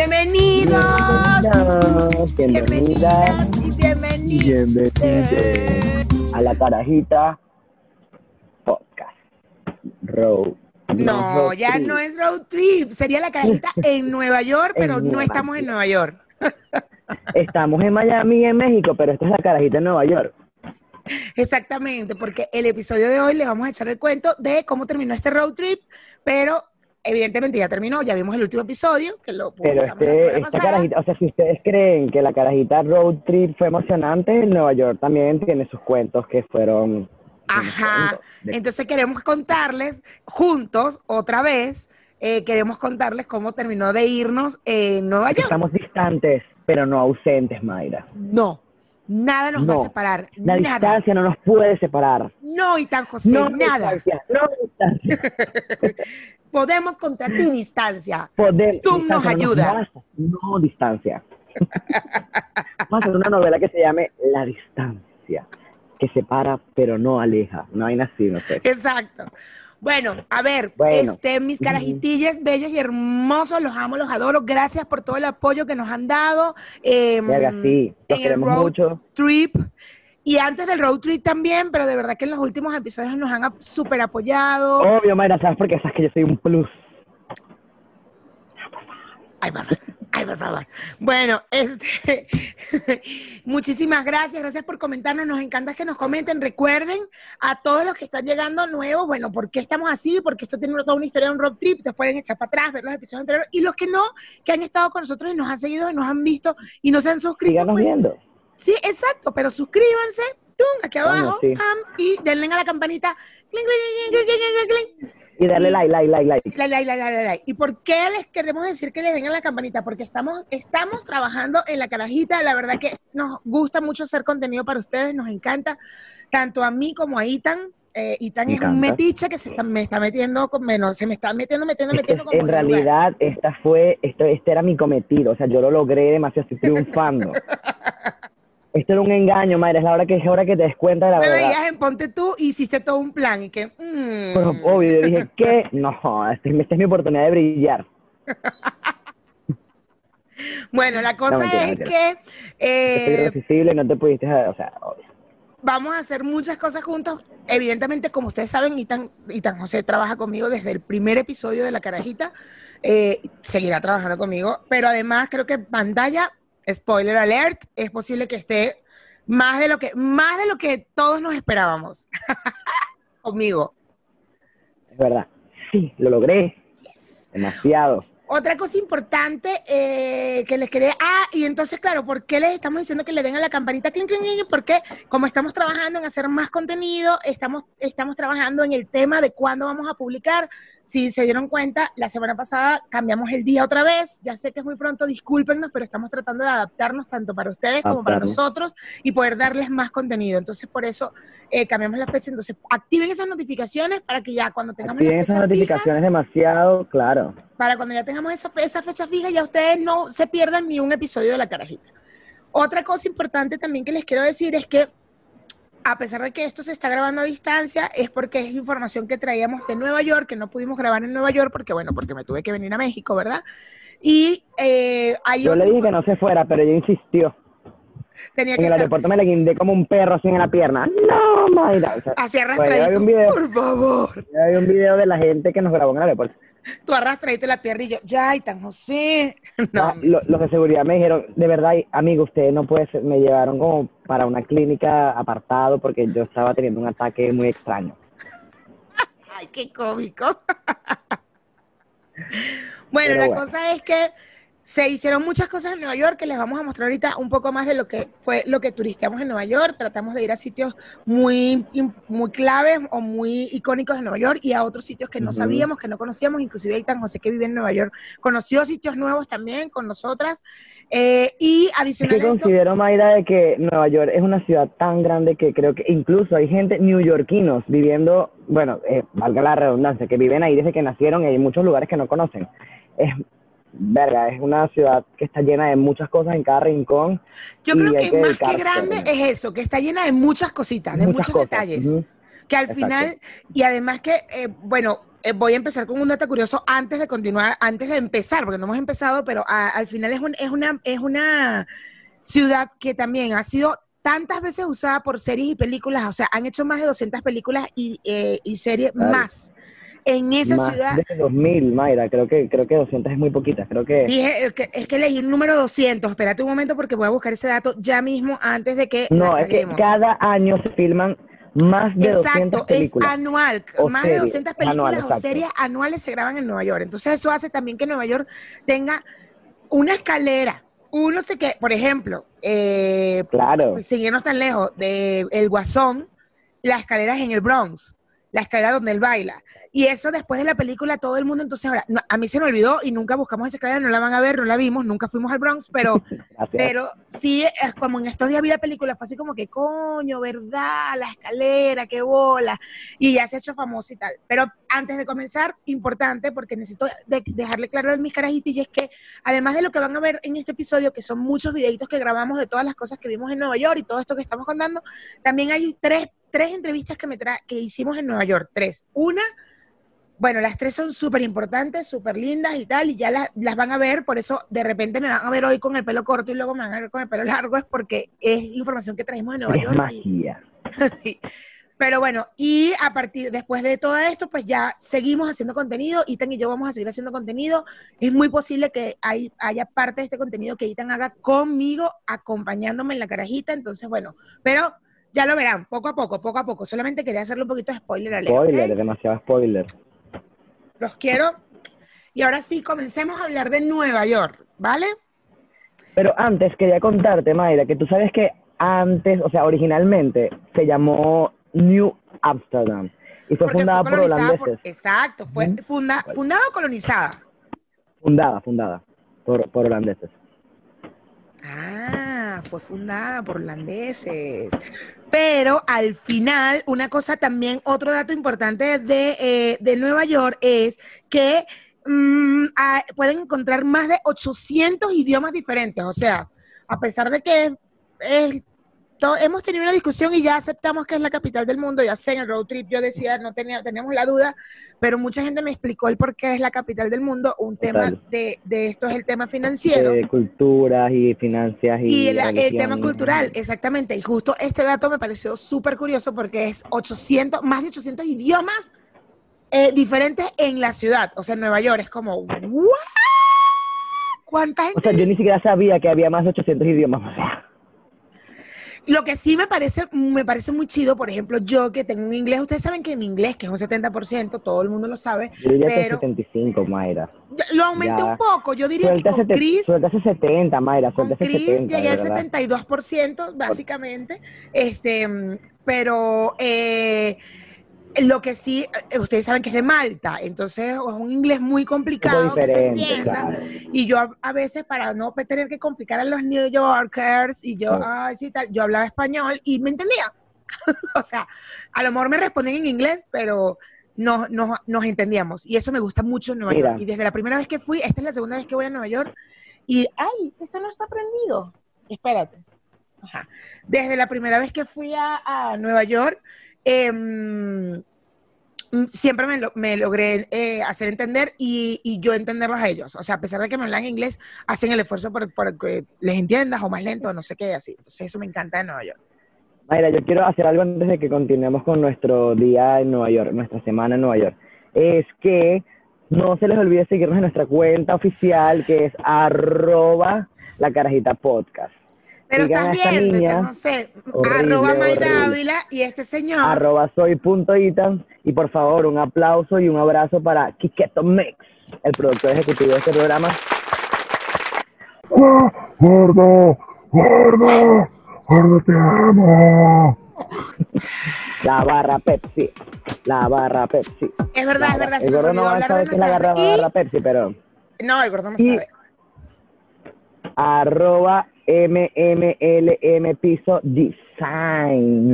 Bienvenidos. Bienvenidas y bienvenidos. Bienvenidos a la carajita podcast. Road. No, road ya trip. no es road trip. Sería la carajita en Nueva York, En pero no Nueva estamos en. Nueva York. Estamos en Miami, en México, pero esta es la carajita en Nueva York. Exactamente, porque el episodio de hoy les vamos a echar el cuento de cómo terminó este road trip, pero evidentemente ya terminó, ya vimos el último episodio, que lo Pero publicamos la este, semana esta pasada. carajita, o sea, si ustedes creen que la carajita road trip fue emocionante, Nueva York también tiene sus cuentos que fueron. Ajá. Entonces queremos contarles juntos, otra vez, eh, queremos contarles cómo terminó de irnos en Nueva York. estamos distantes, pero no ausentes, Mayra. No, nada nos va a separar, La nada. distancia no nos puede separar. No, y tan José, no nada. distancia, no distancia. Podemos contra ti distancia. Poder, Zoom nos distancia, no ayuda. basta, No distancia. Vamos a hacer una novela que se llame La distancia, que separa pero no aleja. No hay así, no sé. Exacto. Bueno, a ver, Bueno. este, mis carajitillas, bellos y hermosos, los amo, los adoro. Gracias por todo el apoyo que nos han dado. eh, sí, los en el queremos road mucho. trip. Y antes del road trip también, pero de verdad que en los últimos episodios nos han súper apoyado. Obvio, Mayra, ¿sabes por qué? Sabes que yo soy un plus. Ay, por favor. Ay, por favor. Bueno, este, muchísimas gracias, gracias por comentarnos. Nos encanta que nos comenten. Recuerden a todos los que están llegando nuevos, bueno, ¿por qué estamos así? Porque esto tiene toda una historia de un road trip. Te pueden echar para atrás, ver los episodios anteriores. Y los que no, que han estado con nosotros y nos han seguido, y nos han visto y nos han suscrito. Síganos pues, viendo. Sí, exacto, pero suscríbanse, tum, aquí abajo, sí. pam, y denle a la campanita. Y darle like, like, like, like. La, la, la, la. ¿Y por qué les queremos decir que les den a la campanita? Porque estamos, estamos trabajando en la carajita. La verdad que nos gusta mucho hacer contenido para ustedes, nos encanta, tanto a mí como a Itan. Eh, Itan Me es un metiche que se está, me está metiendo, con, bueno, se me está metiendo, metiendo, Este metiendo como en lugar. realidad, esta fue, esto, este era mi cometido. O sea, yo lo logré demasiado, estoy triunfando. Esto era un engaño, Mayra. Es la hora que, es hora que te des cuenta de la Me verdad. veías en Ponte Tú hiciste todo un plan y que... mm. Pero, obvio, yo dije, ¿qué? No, esta es, esta es mi oportunidad de brillar. Bueno, la cosa mentira, es mentira. que... Estoy eh, irresistible no te pudiste, o sea, obvio. vamos a hacer muchas cosas juntos. Evidentemente, como ustedes saben, Itan, Itan José trabaja conmigo desde el primer episodio de La Carajita. Eh, seguirá trabajando conmigo, pero además creo que pantalla, spoiler alert, es posible que esté más de lo que, más de lo que todos nos esperábamos. conmigo. Es verdad. Sí, lo logré. Demasiado. Otra cosa importante eh, que les quería. Ah, y entonces, claro, ¿por qué les estamos diciendo que le den a la campanita? Clink, clink, clink? Porque como estamos trabajando en hacer más contenido, estamos, estamos trabajando en el tema de cuándo vamos a publicar. Si se dieron cuenta, la semana pasada cambiamos el día otra vez. Ya sé que es muy pronto, discúlpenos, pero estamos tratando de adaptarnos tanto para ustedes como para nosotros y poder darles más contenido. Entonces, por eso eh, cambiamos la fecha. Entonces, activen esas notificaciones para que ya cuando tengamos las esas notificaciones fijas, demasiado, claro. Para cuando ya tengamos esa, esa fecha fija, ya ustedes no se pierdan ni un episodio de La Carajita. Otra cosa importante también que les quiero decir es que a pesar de que esto se está grabando a distancia, es porque es información que traíamos de Nueva York, que no pudimos grabar en Nueva York porque, bueno, porque me tuve que venir a México, ¿verdad? Y eh, hay Yo le dije que no se fuera, pero ella insistió. tenía que En el estar aeropuerto me le guindé como un perro así en la pierna. No, Mayra. O sea, así hay arrastradito. un video. Por favor. hay un video de la gente que nos grabó en el aeropuerto. Tú arrastradito la pierna y yo, ya, y tan José. No, lo- los de seguridad me dijeron, de verdad, amigo, usted no puede ser. Me llevaron como para una clínica apartado porque yo estaba teniendo un ataque muy extraño. Ay, qué cómico. bueno, Pero la bueno. cosa es que se hicieron muchas cosas en Nueva York que les vamos a mostrar ahorita un poco más de lo que fue lo que turisteamos en Nueva York. Tratamos de ir a sitios muy, muy claves o muy icónicos de Nueva York y a otros sitios que no sabíamos, que no conocíamos. Inclusive Aitan José, que vive en Nueva York, conoció sitios nuevos también con nosotras. Eh, y Es adicional que a esto, considero, Mayra, de que Nueva York es una ciudad tan grande que creo que incluso hay gente neoyorquinos viviendo, bueno, eh, valga la redundancia, que viven ahí desde que nacieron y hay muchos lugares que no conocen. Es, verga, es una ciudad que está llena de muchas cosas en cada rincón. yo creo que que más que grande es eso, que está llena de muchas cositas, de muchas muchos cosas. detalles. Que al Exacto. final, y además que, eh, bueno, eh, voy a empezar con un dato curioso antes de continuar, antes de empezar, porque no hemos empezado, pero al final es, es, una, es una ciudad que también ha sido tantas veces usada por series y películas, o sea, han hecho más de 200 películas y, eh, y series más en esa ciudad. De 2000, Mayra, creo que, creo que 200 es muy poquita, creo que... Dije, eh, es que leí un número 200, espérate un momento porque voy a buscar ese dato ya mismo antes de que... No, es que cada año se filman más de Exacto, es anual. Más de 200 películas o series anuales se graban en Nueva York. Entonces eso hace también que Nueva York tenga una escalera. Uno sé que, por ejemplo, eh, claro. Irnos tan lejos, de El Guasón, la escalera es en el Bronx, la escalera donde él baila. Y eso después de la película, todo el mundo, entonces ahora, a mí se me olvidó y nunca buscamos esa escalera, no la van a ver, no la vimos, nunca fuimos al Bronx, pero, pero sí, es como en estos días vi la película, fue así como que coño, ¿verdad? La escalera, qué bola. Y ya se ha hecho famosa y tal. Pero antes de comenzar, importante, porque necesito dejarle claro a mis carajitos, y es que además de lo que van a ver en este episodio, que son muchos videitos que grabamos de todas las cosas que vimos en Nueva York y todo esto que estamos contando, también hay tres, tres entrevistas que, me que hicimos en Nueva York, tres. Una bueno, las tres son súper importantes, súper lindas y tal, y ya las, van a ver, por eso de repente me van a ver hoy con el pelo corto y luego me van a ver con el pelo largo, es porque es información que traemos de Nueva es York. Magia. Pero bueno, y a partir, después de todo esto, pues ya seguimos haciendo contenido, Itan y yo vamos a seguir haciendo contenido. Es muy posible que hay, haya parte de este contenido que Itan haga conmigo, acompañándome en la carajita, entonces bueno, pero ya lo verán, poco a poco, poco a poco. Solamente quería hacerle un poquito de spoiler a Leo. Spoiler, demasiado spoiler. Los quiero. Y ahora sí, comencemos a hablar de Nueva York, ¿vale? Pero antes quería contarte, Mayra, que tú sabes que antes, o sea, originalmente se llamó New Amsterdam y fue fundada por holandeses. exacto, fue funda, fundada o colonizada. Fundada, fundada por, por holandeses. Ah, fue fundada por holandeses. Pero al final, una cosa también, otro dato importante de, eh, de Nueva York es que mm, pueden encontrar más de 800 idiomas diferentes. O sea, a pesar de que es hemos tenido una discusión y ya aceptamos que es la capital del mundo. Ya sé, en el road trip yo decía, no tenía, teníamos la duda, pero mucha gente me explicó el por qué es la capital del mundo. Un tema de, de, esto es el tema financiero. De culturas y finanzas. Y, y el, tema cultural, exactamente. Y justo este dato me pareció súper curioso porque es 800, más de 800 idiomas eh, diferentes en la ciudad. O sea, en Nueva York es como, ¿what? ¿Cuánta gente? O sea, yo ni siquiera sabía que había más de 800 idiomas. Lo que sí me parece, me parece muy chido, por ejemplo, yo que tengo un inglés, ustedes saben que mi inglés, que es un 70%, todo el mundo lo sabe. Yo diría pero que 75, Mayra. Lo aumenté un poco, yo diría que con Chris... Suelta 70, Mayra, Con Chris 70, llegué al 72%, básicamente, este, pero... Eh, lo que sí, eh, ustedes saben que es de Malta, entonces es un inglés muy complicado que se entienda. Y yo a, veces, para no tener que complicar a los New Yorkers, y yo, ay, sí, tal, yo hablaba español y me entendía. o sea, a lo mejor me respondían en inglés, pero no, nos entendíamos. Y eso me gusta mucho en Nueva York. Y desde la primera vez que fui, esta es la segunda vez que voy a Nueva York, y, ay, esto no está prendido. Espérate. Ajá. Desde la primera vez que fui a, a Nueva York, Em, siempre me, me logré eh, hacer entender y, yo entenderlos a ellos. O sea, a pesar de que me hablan inglés, hacen el esfuerzo por, que les entiendas o más lento, no sé qué, así. Entonces, eso me encanta de Nueva York. Mayra, yo quiero hacer algo antes de que continuemos con nuestro día en Nueva York, nuestra semana en Nueva York. Es que no se les olvide seguirnos en nuestra cuenta oficial, que es arroba la carajita podcast. Pero estás viendo, no sé, arroba Dávila y este señor. Arroba soy punto Itan. Y por favor, un aplauso y un abrazo para Kiketo Mix, el productor ejecutivo de este programa. ¡Gordo! ¡Gordo! ¡Gordo, te amo! La barra Pepsi. La barra Pepsi. Es verdad, es verdad. El gordo no va a saber que es la barra, Pepsi, pero. No, el gordo no sabe. Arroba MMLM Piso Design.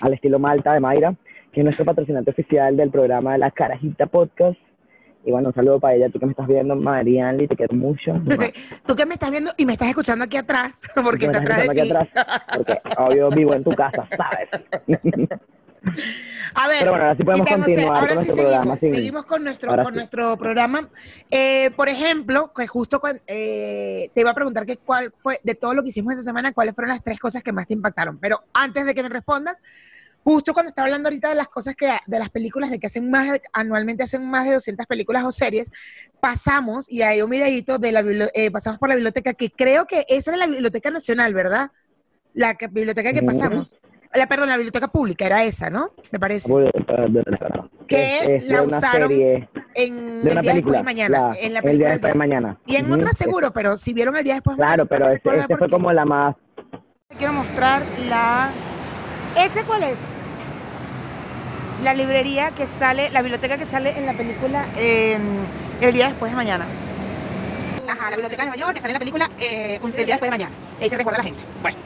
Al estilo Malta de Mayra, que es nuestro patrocinante oficial del programa de la Carajita Podcast. Y bueno, un saludo para ella, tú que me estás viendo, Marianli, te quiero mucho. tú que me estás viendo y me estás escuchando aquí atrás, porque está atrás de aquí atrás, porque obvio vivo en tu casa, ¿sabes? A ver, Pero bueno, ahora sí podemos José, continuar ahora con sí nuestro seguimos, programa. sin- seguimos con nuestro, ahora con sí. nuestro programa. Eh, por ejemplo, que justo eh, te iba a preguntar que cuál fue, de todo lo que hicimos esta semana, cuáles fueron las tres cosas que más te impactaron. Pero antes de que me respondas, justo cuando estaba hablando ahorita de las cosas que, de las películas, de que hacen más, de- anualmente hacen más de 200 películas o series, pasamos, y hay un videito de la eh, pasamos por la biblioteca, que creo que esa era la Biblioteca Nacional, ¿verdad? La que- biblioteca que pasamos. La, perdón, la biblioteca pública era esa, ¿no? Me parece. Que Es- la usaron serie, en de el día después película. de mañana. la- en la el día película después de mañana. Y en es- seguro, pero si vieron el día después de Claro, mañana, pero no este, este fue como la más. Te quiero mostrar la... ¿Ese cuál es? La librería que sale, la biblioteca que sale en la película eh, El día después de mañana. Ajá, la biblioteca de Nueva York que sale en la película eh, El día después de mañana. Ahí se recuerda a la gente. Bueno.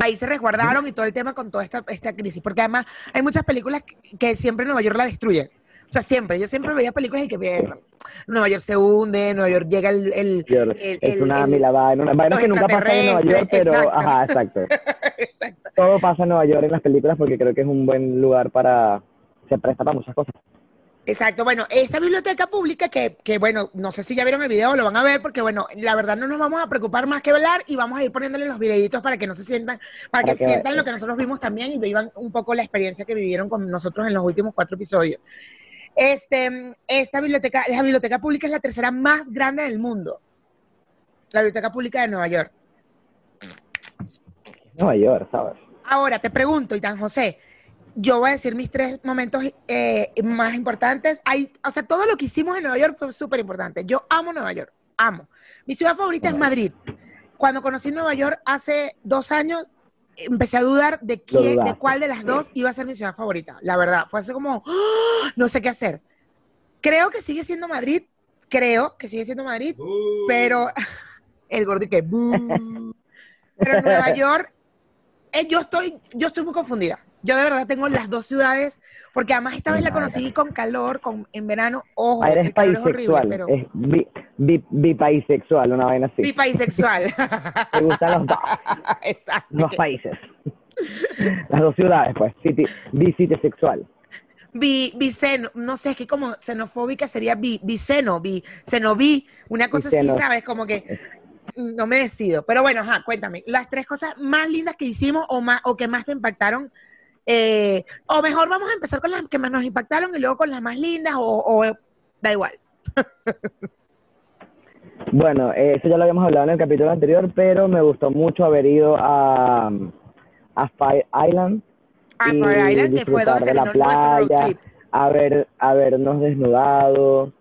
Ahí se resguardaron y todo el tema con toda esta, esta crisis, porque además hay muchas películas que, que siempre Nueva York la destruye. O sea, siempre, yo siempre veía películas y que mierda, Nueva York se hunde, Nueva York llega el... el- tsunami, el- la vaina, una vaina que nunca pasa en Nueva York, pero, exacto. ajá, exacto. exacto. Todo pasa en Nueva York en las películas porque creo que es un buen lugar para, se presta para muchas cosas. Exacto, bueno, esta biblioteca pública que, que, bueno, no sé si ya vieron el video, lo van a ver, porque bueno, la verdad no nos vamos a preocupar más que hablar y vamos a ir poniéndole los videitos para que no se sientan, para, Para que, que- sientan lo que nosotros vimos también y vivan un poco la experiencia que vivieron con nosotros en los últimos cuatro episodios. Este, esta biblioteca, la biblioteca pública es la tercera más grande del mundo. La biblioteca pública de Nueva York. Nueva York, ¿sabes? Ahora te pregunto, Itan José, yo voy a decir mis tres momentos eh, más importantes. Hay, o sea, todo lo que hicimos en Nueva York fue súper importante. Yo amo Nueva York, amo. Mi ciudad favorita es Madrid. Cuando conocí Nueva York hace dos años, empecé a dudar de, quién, de cuál de las dos iba a ser mi ciudad favorita. La verdad, fue así como, ¡ah! no sé qué hacer. Creo que sigue siendo Madrid, creo que sigue siendo Madrid, pero el gordo que, pero Nueva York, eh, yo estoy, yo estoy muy confundida. Yo de verdad tengo las dos ciudades, porque además esta vez la conocí con calor, con, en verano, ojo, Ah, eres es horrible, pero es bi, bi, bipaisexual, una vaina así. mi paisexual. Te gustan los dos, Exacto. los países. Las dos ciudades, pues, city, bisexual. Bi, biceno, no sé, es que como xenofóbica sería bi, biceno, bi, xenobi, una cosa Biceno. así, ¿sabes? Como que no me decido. Pero bueno, ajá, cuéntame, las tres cosas más lindas que hicimos o, más, o que más te impactaron. Eh, o mejor vamos a empezar con las que más nos impactaron y luego con las más lindas o, o da igual. Bueno, eso ya lo habíamos hablado en el capítulo anterior, pero me gustó mucho haber ido a, a Fire Island, A Fire Island, que fue donde de la playa. haber, habernos desnudado,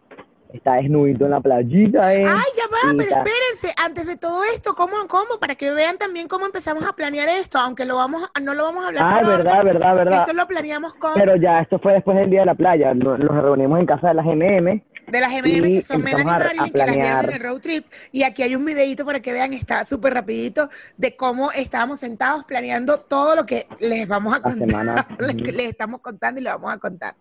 está desnudito en la playita, ¿eh? Ay, ya va, pero espérense, antes de todo esto, ¿cómo, cómo? Para que vean también cómo empezamos a planear esto, aunque lo vamos, no lo vamos a hablar Ah, verdad, orden, verdad, verdad. Esto lo planeamos con Pero ya, esto fue después del día de la playa. Nos, nos reunimos en casa de las MM. de las M&M que son Melanie Marilyn, que las vieron en el road trip. Y aquí hay un videito para que vean, está súper rapidito, de cómo estábamos sentados planeando todo lo que les vamos a contar. les, les estamos contando y les vamos a contar.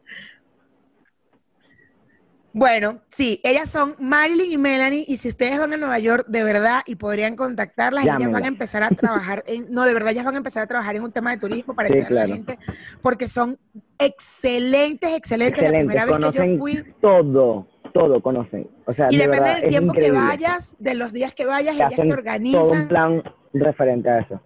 Bueno, sí, ellas son Marilyn y Melanie, y si ustedes van a Nueva York de verdad y podrían contactarlas, ellas van a empezar a trabajar en, no, de verdad, ellas van a empezar a trabajar en un tema de turismo para Sí, que la gente, porque son excelentes, excelentes. La Excelente, primera vez que yo conocen fui, todo, todo conocen. O sea, y de depende verdad, del tiempo que vayas, de los días que vayas, ellas te Todo un organizan. plan referente a eso.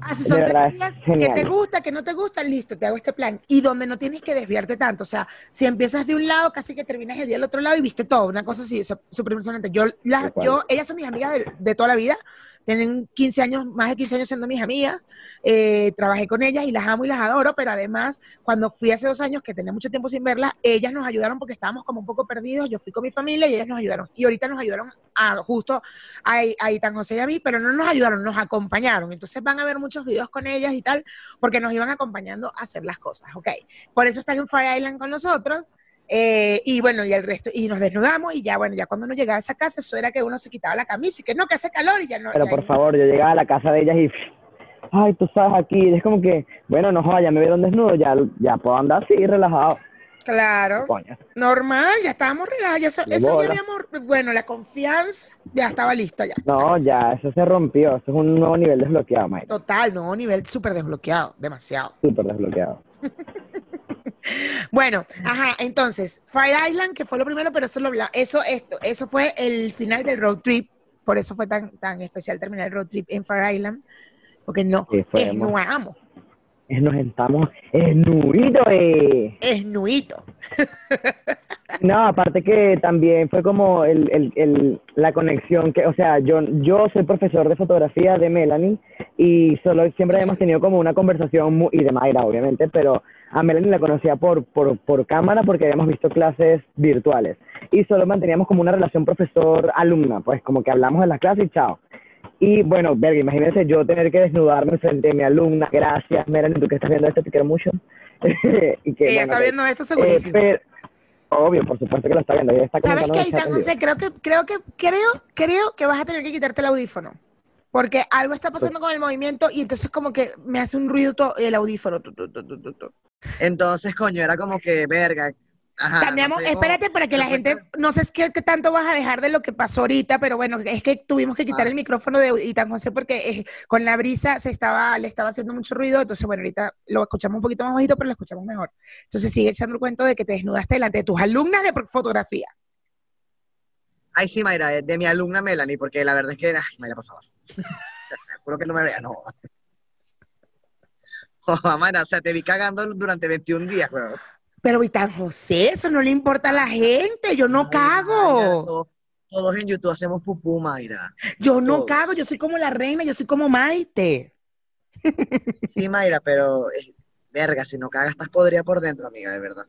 Ah, si de son tres días que te gusta, que no te gusta, listo, te hago este plan. Y donde no tienes que desviarte tanto. O sea, si empiezas de un lado, casi que terminas el día del otro lado y viste todo. Una cosa así, súper impresionante. Yo, las, yo, ellas son mis amigas de, de toda la vida. Tienen 15 años, más de 15 años siendo mis amigas. Eh, trabajé con ellas y las amo y las adoro, pero además, cuando fui hace dos años, que tenía mucho tiempo sin verlas, ellas nos ayudaron porque estábamos como un poco perdidos. Yo fui con mi familia y ellas nos ayudaron. Y ahorita nos ayudaron a, justo a, a Itan José y a mí, pero no nos ayudaron, nos acompañaron. Entonces van a ver muchos videos con ellas y tal, porque nos iban acompañando a hacer las cosas, ¿ok? Por eso están en Fire Island con nosotros. Eh, y bueno, y el resto, y nos desnudamos y ya, bueno, ya cuando uno llegaba a esa casa, eso era que uno se quitaba la camisa y que no, que hace calor y ya no. Pero ya por no. favor, yo llegaba a la casa de ellas y, ay, tú sabes aquí, es como que, bueno, no joda, ya me vieron desnudo, ya, ya puedo andar así, relajado. Claro, Coño. normal, ya estábamos relajados, ya, eso, ya habíamos, bueno, la confianza ya estaba lista ya. No, ya, eso se rompió, eso es un nuevo nivel desbloqueado, Mike. Total, no, nivel súper desbloqueado, demasiado. Súper desbloqueado. Bueno, ajá, entonces, Fire Island, que fue lo primero, pero eso lo eso, esto, eso fue el final del road trip, por eso fue tan, tan especial terminar el road trip en Fire Island, porque no, Sí, es nuamo, Nos estamos esnuidos, eh. es nuito. No, aparte que también fue como el, el, el, la conexión que, o sea, yo, yo soy profesor de fotografía de Melanie y solo siempre hemos tenido como una conversación muy, y de Mayra obviamente, pero a Melanie la conocía por, por, por cámara porque habíamos visto clases virtuales y solo manteníamos como una relación profesor-alumna, pues como que hablamos en las clases y chao. Y bueno, verga, imagínense yo tener que desnudarme frente a mi alumna, gracias Melanie, tú que estás viendo esto, te quiero mucho. y que, Ella bueno, está viendo esto eh, segurísimo. pero- obvio, por supuesto que lo está viendo. Ella está ¿Sabes qué, Itán José? Creo que, creo que, creo, creo que vas a tener que quitarte el audífono. Porque algo está pasando con el movimiento y entonces como que me hace un ruido to- el audífono. tu, tu, tu, tu, tu, tu. Entonces, coño, era como que, verga. Ajá, Cambiamos, no espérate para que la gente, no sé qué, qué tanto vas a dejar de lo que pasó ahorita, pero bueno, es que tuvimos que quitar Ah. el micrófono de Itán José porque eh, con la brisa se estaba, le estaba haciendo mucho ruido, entonces bueno, ahorita lo escuchamos un poquito más bajito, pero lo escuchamos mejor. Entonces sigue echando el cuento de que te desnudaste delante de tus alumnas de fotografía. Ay, sí, Mayra, de mi alumna Melanie, porque la verdad es que, ay, Mayra, por favor. Juro que no me vea, no. Mayra, o sea, te vi cagando durante 21 días, weón. Pero Itán José, eso no le importa a la gente, yo no Ay, cago. to- todos en YouTube hacemos pupú, Mayra. Yo no cago, yo soy como la reina, yo soy como Maite. Sí, Mayra, pero, eh, verga, si no cagas, estás podrida por dentro, amiga, de verdad.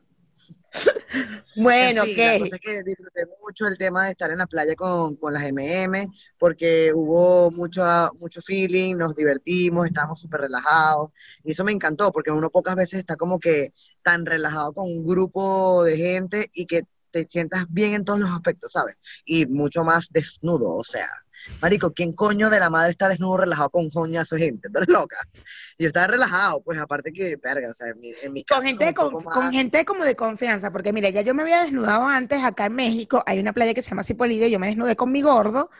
Bueno, En fin, la ¿qué? cosa es que disfruté mucho el tema de estar en la playa con, con las MM, porque hubo mucho, mucho feeling, nos divertimos, estábamos súper relajados, y eso me encantó, porque uno pocas veces está como que tan relajado con un grupo de gente y que te sientas bien en todos los aspectos, ¿sabes? Y mucho más desnudo, o sea, marico, ¿quién coño de la madre está desnudo relajado con coñazo de gente? Tú eres loca. Y yo estaba relajado, pues aparte que, verga, o sea, en mi, en mi Con gente, con, poco con más- gente como de confianza, porque mira, ya yo me había desnudado antes acá en México, hay una playa que se llama Cipolide, yo me desnudé con mi gordo,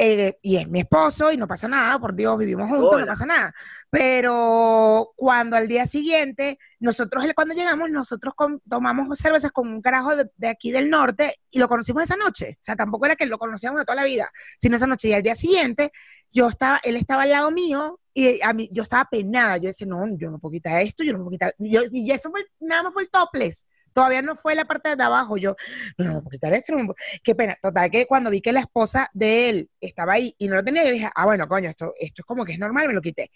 eh, y es mi esposo, y no pasa nada, por Dios, vivimos juntos, no Hola. pasa nada. Pero cuando al día siguiente, nosotros cuando llegamos, nosotros com- tomamos cervezas con un carajo de, de aquí del norte y lo conocimos esa noche. O sea, tampoco era que lo conocíamos de toda la vida, sino esa noche. Y al día siguiente, yo estaba, él estaba al lado mío y a mí, yo estaba penada. Yo decía, no, yo no puedo quitar esto, yo no puedo quitar. Y, yo- y eso fue, nada más fue el topless. Todavía no fue la parte de abajo. Yo, no, no, esto. no puedo- Qué pena. Total, que cuando vi que la esposa de él estaba ahí y no lo tenía, yo dije, ah, bueno, coño, esto, esto es como que es normal, me lo quité.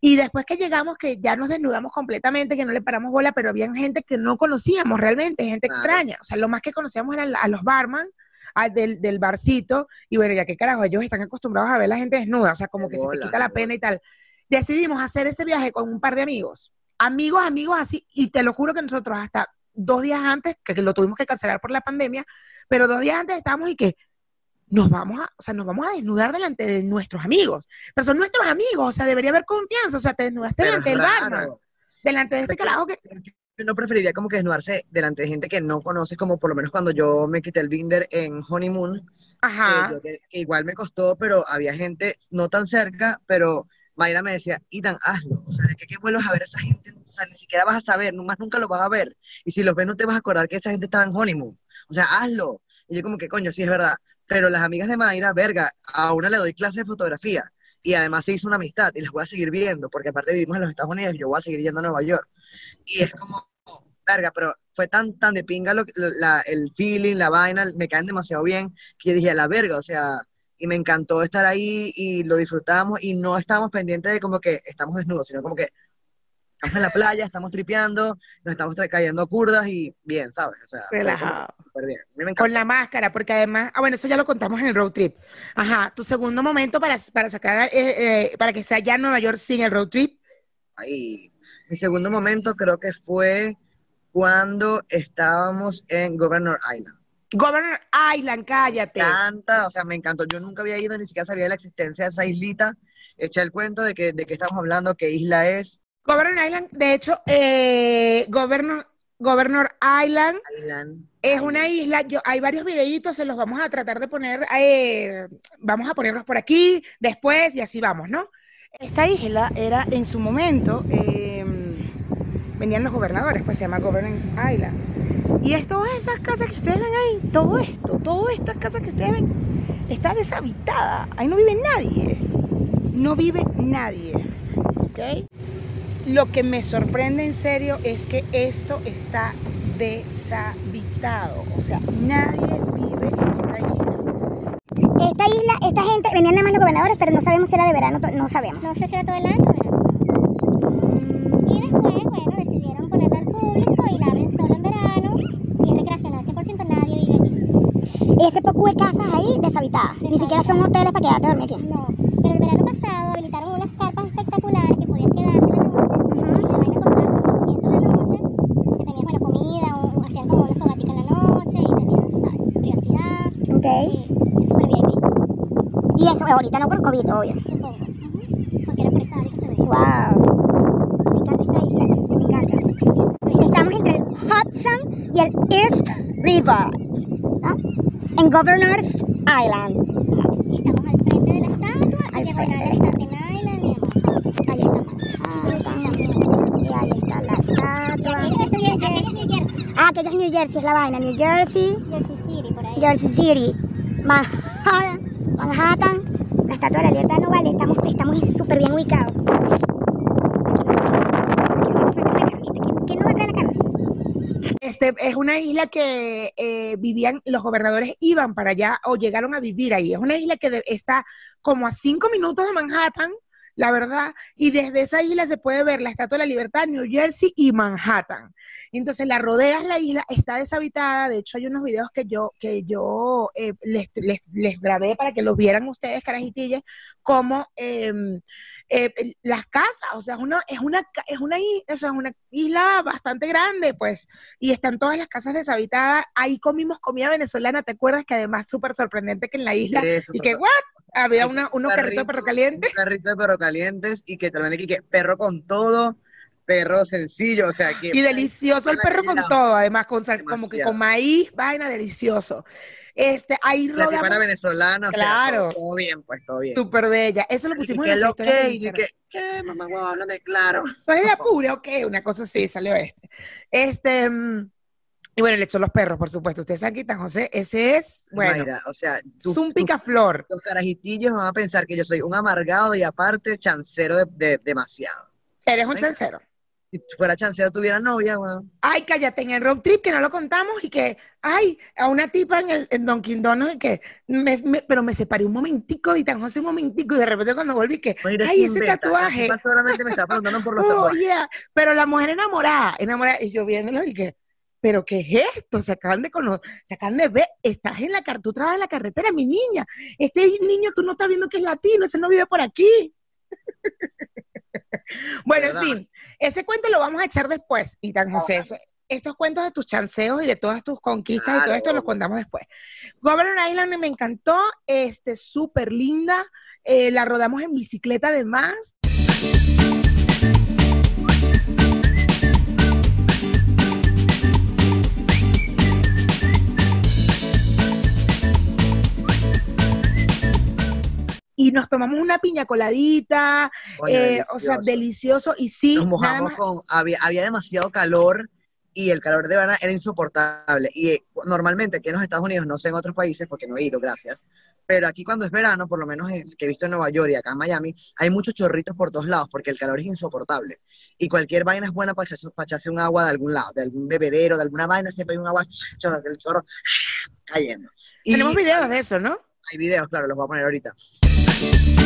Y después que llegamos, que ya nos desnudamos completamente, que no le paramos bola, pero había gente que no conocíamos realmente, gente Claro. extraña. O sea, lo más que conocíamos eran a los barman, a- del, del barcito, y bueno, ya que carajo, ellos están acostumbrados a ver a la gente desnuda, o sea, como que se te quita la pena y tal. Decidimos hacer ese viaje con un par de amigos, amigos, amigos así, y te lo juro que nosotros hasta dos días antes, que, lo tuvimos que cancelar por la pandemia, pero dos días antes estábamos y que nos vamos a, o sea, nos vamos a desnudar delante de nuestros amigos, pero son nuestros amigos, o sea, debería haber confianza, o sea, te desnudaste Pero delante del barman, delante de este carajo que, Yo no preferiría como que desnudarse delante de gente que no conoces, como por lo menos cuando yo me quité el binder en Honeymoon, ajá, yo que igual me costó, pero había gente no tan cerca, pero Mayra me decía, Itan, hazlo, o sea, de que, que vuelvas a ver a esa gente, o sea, ni siquiera vas a saber, más nunca lo vas a ver, y si los ves no te vas a acordar que esa gente estaba en Honeymoon, o sea, hazlo, y yo como que, coño, sí es verdad, pero las amigas de Mayra, verga, a una le doy clases de fotografía, y además se hizo una amistad, y las voy a seguir viendo, porque aparte vivimos en los Estados Unidos, yo voy a seguir yendo a Nueva York, y es como, verga, pero fue tan, tan de pinga lo, la- el feeling, la vaina, me caen demasiado bien, que yo dije, la verga, o sea, y me encantó estar ahí y lo disfrutamos y no estábamos pendientes de como que estamos desnudos, sino como que estamos en la playa, estamos tripeando, nos estamos cayendo curdas y bien, ¿sabes? O sea, relajado. súper bien. A mí me. Con la máscara, porque además, ah, bueno, eso ya lo contamos en el road trip. Ajá, tu segundo momento para, para sacar, eh, eh, para que sea ya Nueva York sin el road trip. Ahí. Mi segundo momento creo que fue cuando estábamos en Governor Island. Governor Island, cállate. encanta, o sea, me encantó. Yo nunca había ido, ni siquiera sabía de la existencia de esa islita. Eché el cuento de que de qué estamos hablando, qué isla es. Governor Island, de hecho, eh, Governor, Governor Island Island. es una isla, yo, hay varios videitos, se los vamos a tratar de poner, eh, vamos a ponerlos por aquí, después y así vamos, ¿no? Esta isla era en su momento, eh, venían los gobernadores, pues se llama Governance Island. Y es todas esas casas que ustedes ven ahí, todo esto, todas estas casas que ustedes ven, está deshabitada. Ahí no vive nadie. No vive nadie. ¿Ok? Lo que me sorprende en serio es que esto está deshabitado. O sea, nadie vive en esta isla. Esta isla, esta gente, venían nada más los gobernadores, pero no sabemos si era de verano, no sabemos. No sé si era todo el año, pero... Y después, bueno, decidieron ponerla al público y la abren solo en verano y es recreacional 100%, nadie vive aquí. Ese poco de casas ahí deshabitadas. Ni siquiera son hoteles para quedarte a dormir aquí. No, pero el verano pasado habilitaron unas carpas espectaculares que podías quedarte la noche y la vaina costaba como 800 la noche porque tenías, bueno, comida, un- hacían como una fogatica en la noche y tenías, ¿sabes? Privacidad. Ok. Sí, es súper VIP, Y eso, ahorita no por COVID, obvio. supongo. Ujú, Porque era por esta área que se veía. Wow. Me encanta esta isla. Me encanta. Estamos entre el Hudson y el East River. ¿no? En Governor's Island. Y estamos al frente de la estatua, Al diagonal frente. Ahí está Manhattan. Y ahí está la estatua. Aquello es New aquello es New Jersey, Ah, aquello es New Jersey, es la vaina. New Jersey, Jersey City, por ahí. Jersey City, Manhattan, Manhattan. La estatua de la libertad no vale, estamos, estamos súper bien ubicados. Aquí no, aquí no hace falta una carnita. ¿Quién, quién nos va a traer la carne? Este, es una isla que eh, vivían, los gobernadores iban para allá o llegaron a vivir ahí. Es una isla que de- está como a cinco minutos de Manhattan, la verdad, y desde esa isla se puede ver la Estatua de la Libertad, New Jersey y Manhattan. Entonces la rodeas la isla, está deshabitada, de hecho hay unos videos que yo, que yo eh, les, grabé para que los vieran ustedes, carajitillas, como em, eh, las casas, o sea, es una, es una, es una, o sea, es una isla bastante grande, pues, y están todas las casas deshabitadas. Ahí comimos comida venezolana, ¿te acuerdas? Que además súper sorprendente que en la isla, Eso, y que, ¿what? Había una, un unos carritos de perro caliente. Un carrito de perro calientes y que aquí que perro con todo, perro sencillo, o sea que Y delicioso el perro con todo, además con sal- como que con maíz, vaina delicioso. Este, ahí la rodamos venezolana, o sea, Claro. todo, todo bien, pues todo bien. súper bella. Eso lo Y pusimos que en la historia que, y que, ¿qué, mamá, guau, háblame claro. ¿Tú eres de Apure? Ok, una cosa así, salió este. Este, mm, y bueno, le echó los perros, por supuesto. Ustedes saben que José, ese es, bueno, Mayra, o sea, es un picaflor. los carajitillos van a pensar que yo soy un amargado y aparte chancero de, de- demasiado. Eres un chancero. Si fuera chancero tuviera novia, weón. Ay, cállate, en el road trip que no lo contamos y que, ay, a una tipa en el en Dunkin' Donuts y que, me, me- pero me separé un momentico y tan José un momentico y de repente cuando volví que, es ay, ese tatuaje. solamente me está preguntando por los Oh, tatuajes. yeah. Pero la mujer enamorada, enamorada, y yo viéndolo y que, pero ¿qué es esto? Se acaban de conocer, se acaban de ver, estás en la tú trabajas en la carretera, mi niña. Este niño tú no estás viendo que es latino, ese no vive por aquí. bueno, en fin, ese cuento lo vamos a echar después, y tan José, eso- estos cuentos de tus chanceos y de todas tus conquistas y todo esto los contamos después. Governor Island me encantó, este, súper linda, eh, la rodamos en bicicleta además, y nos tomamos una piña coladita, eh, o sea, delicioso. y sí, Nos mojamos con, había, había demasiado calor y el calor de verano era insoportable. Y eh, normalmente aquí en los Estados Unidos, no sé en otros países porque no he ido, gracias, pero aquí cuando es verano, por lo menos que he visto en Nueva York y acá en Miami, hay muchos chorritos por todos lados porque el calor es insoportable. Y cualquier vaina es buena para echarse, para echarse un agua de algún lado, de algún bebedero, de alguna vaina, siempre hay un agua, el chorro cayendo. Y tenemos videos de eso, ¿no? Hay videos, claro, los voy a poner ahorita. you.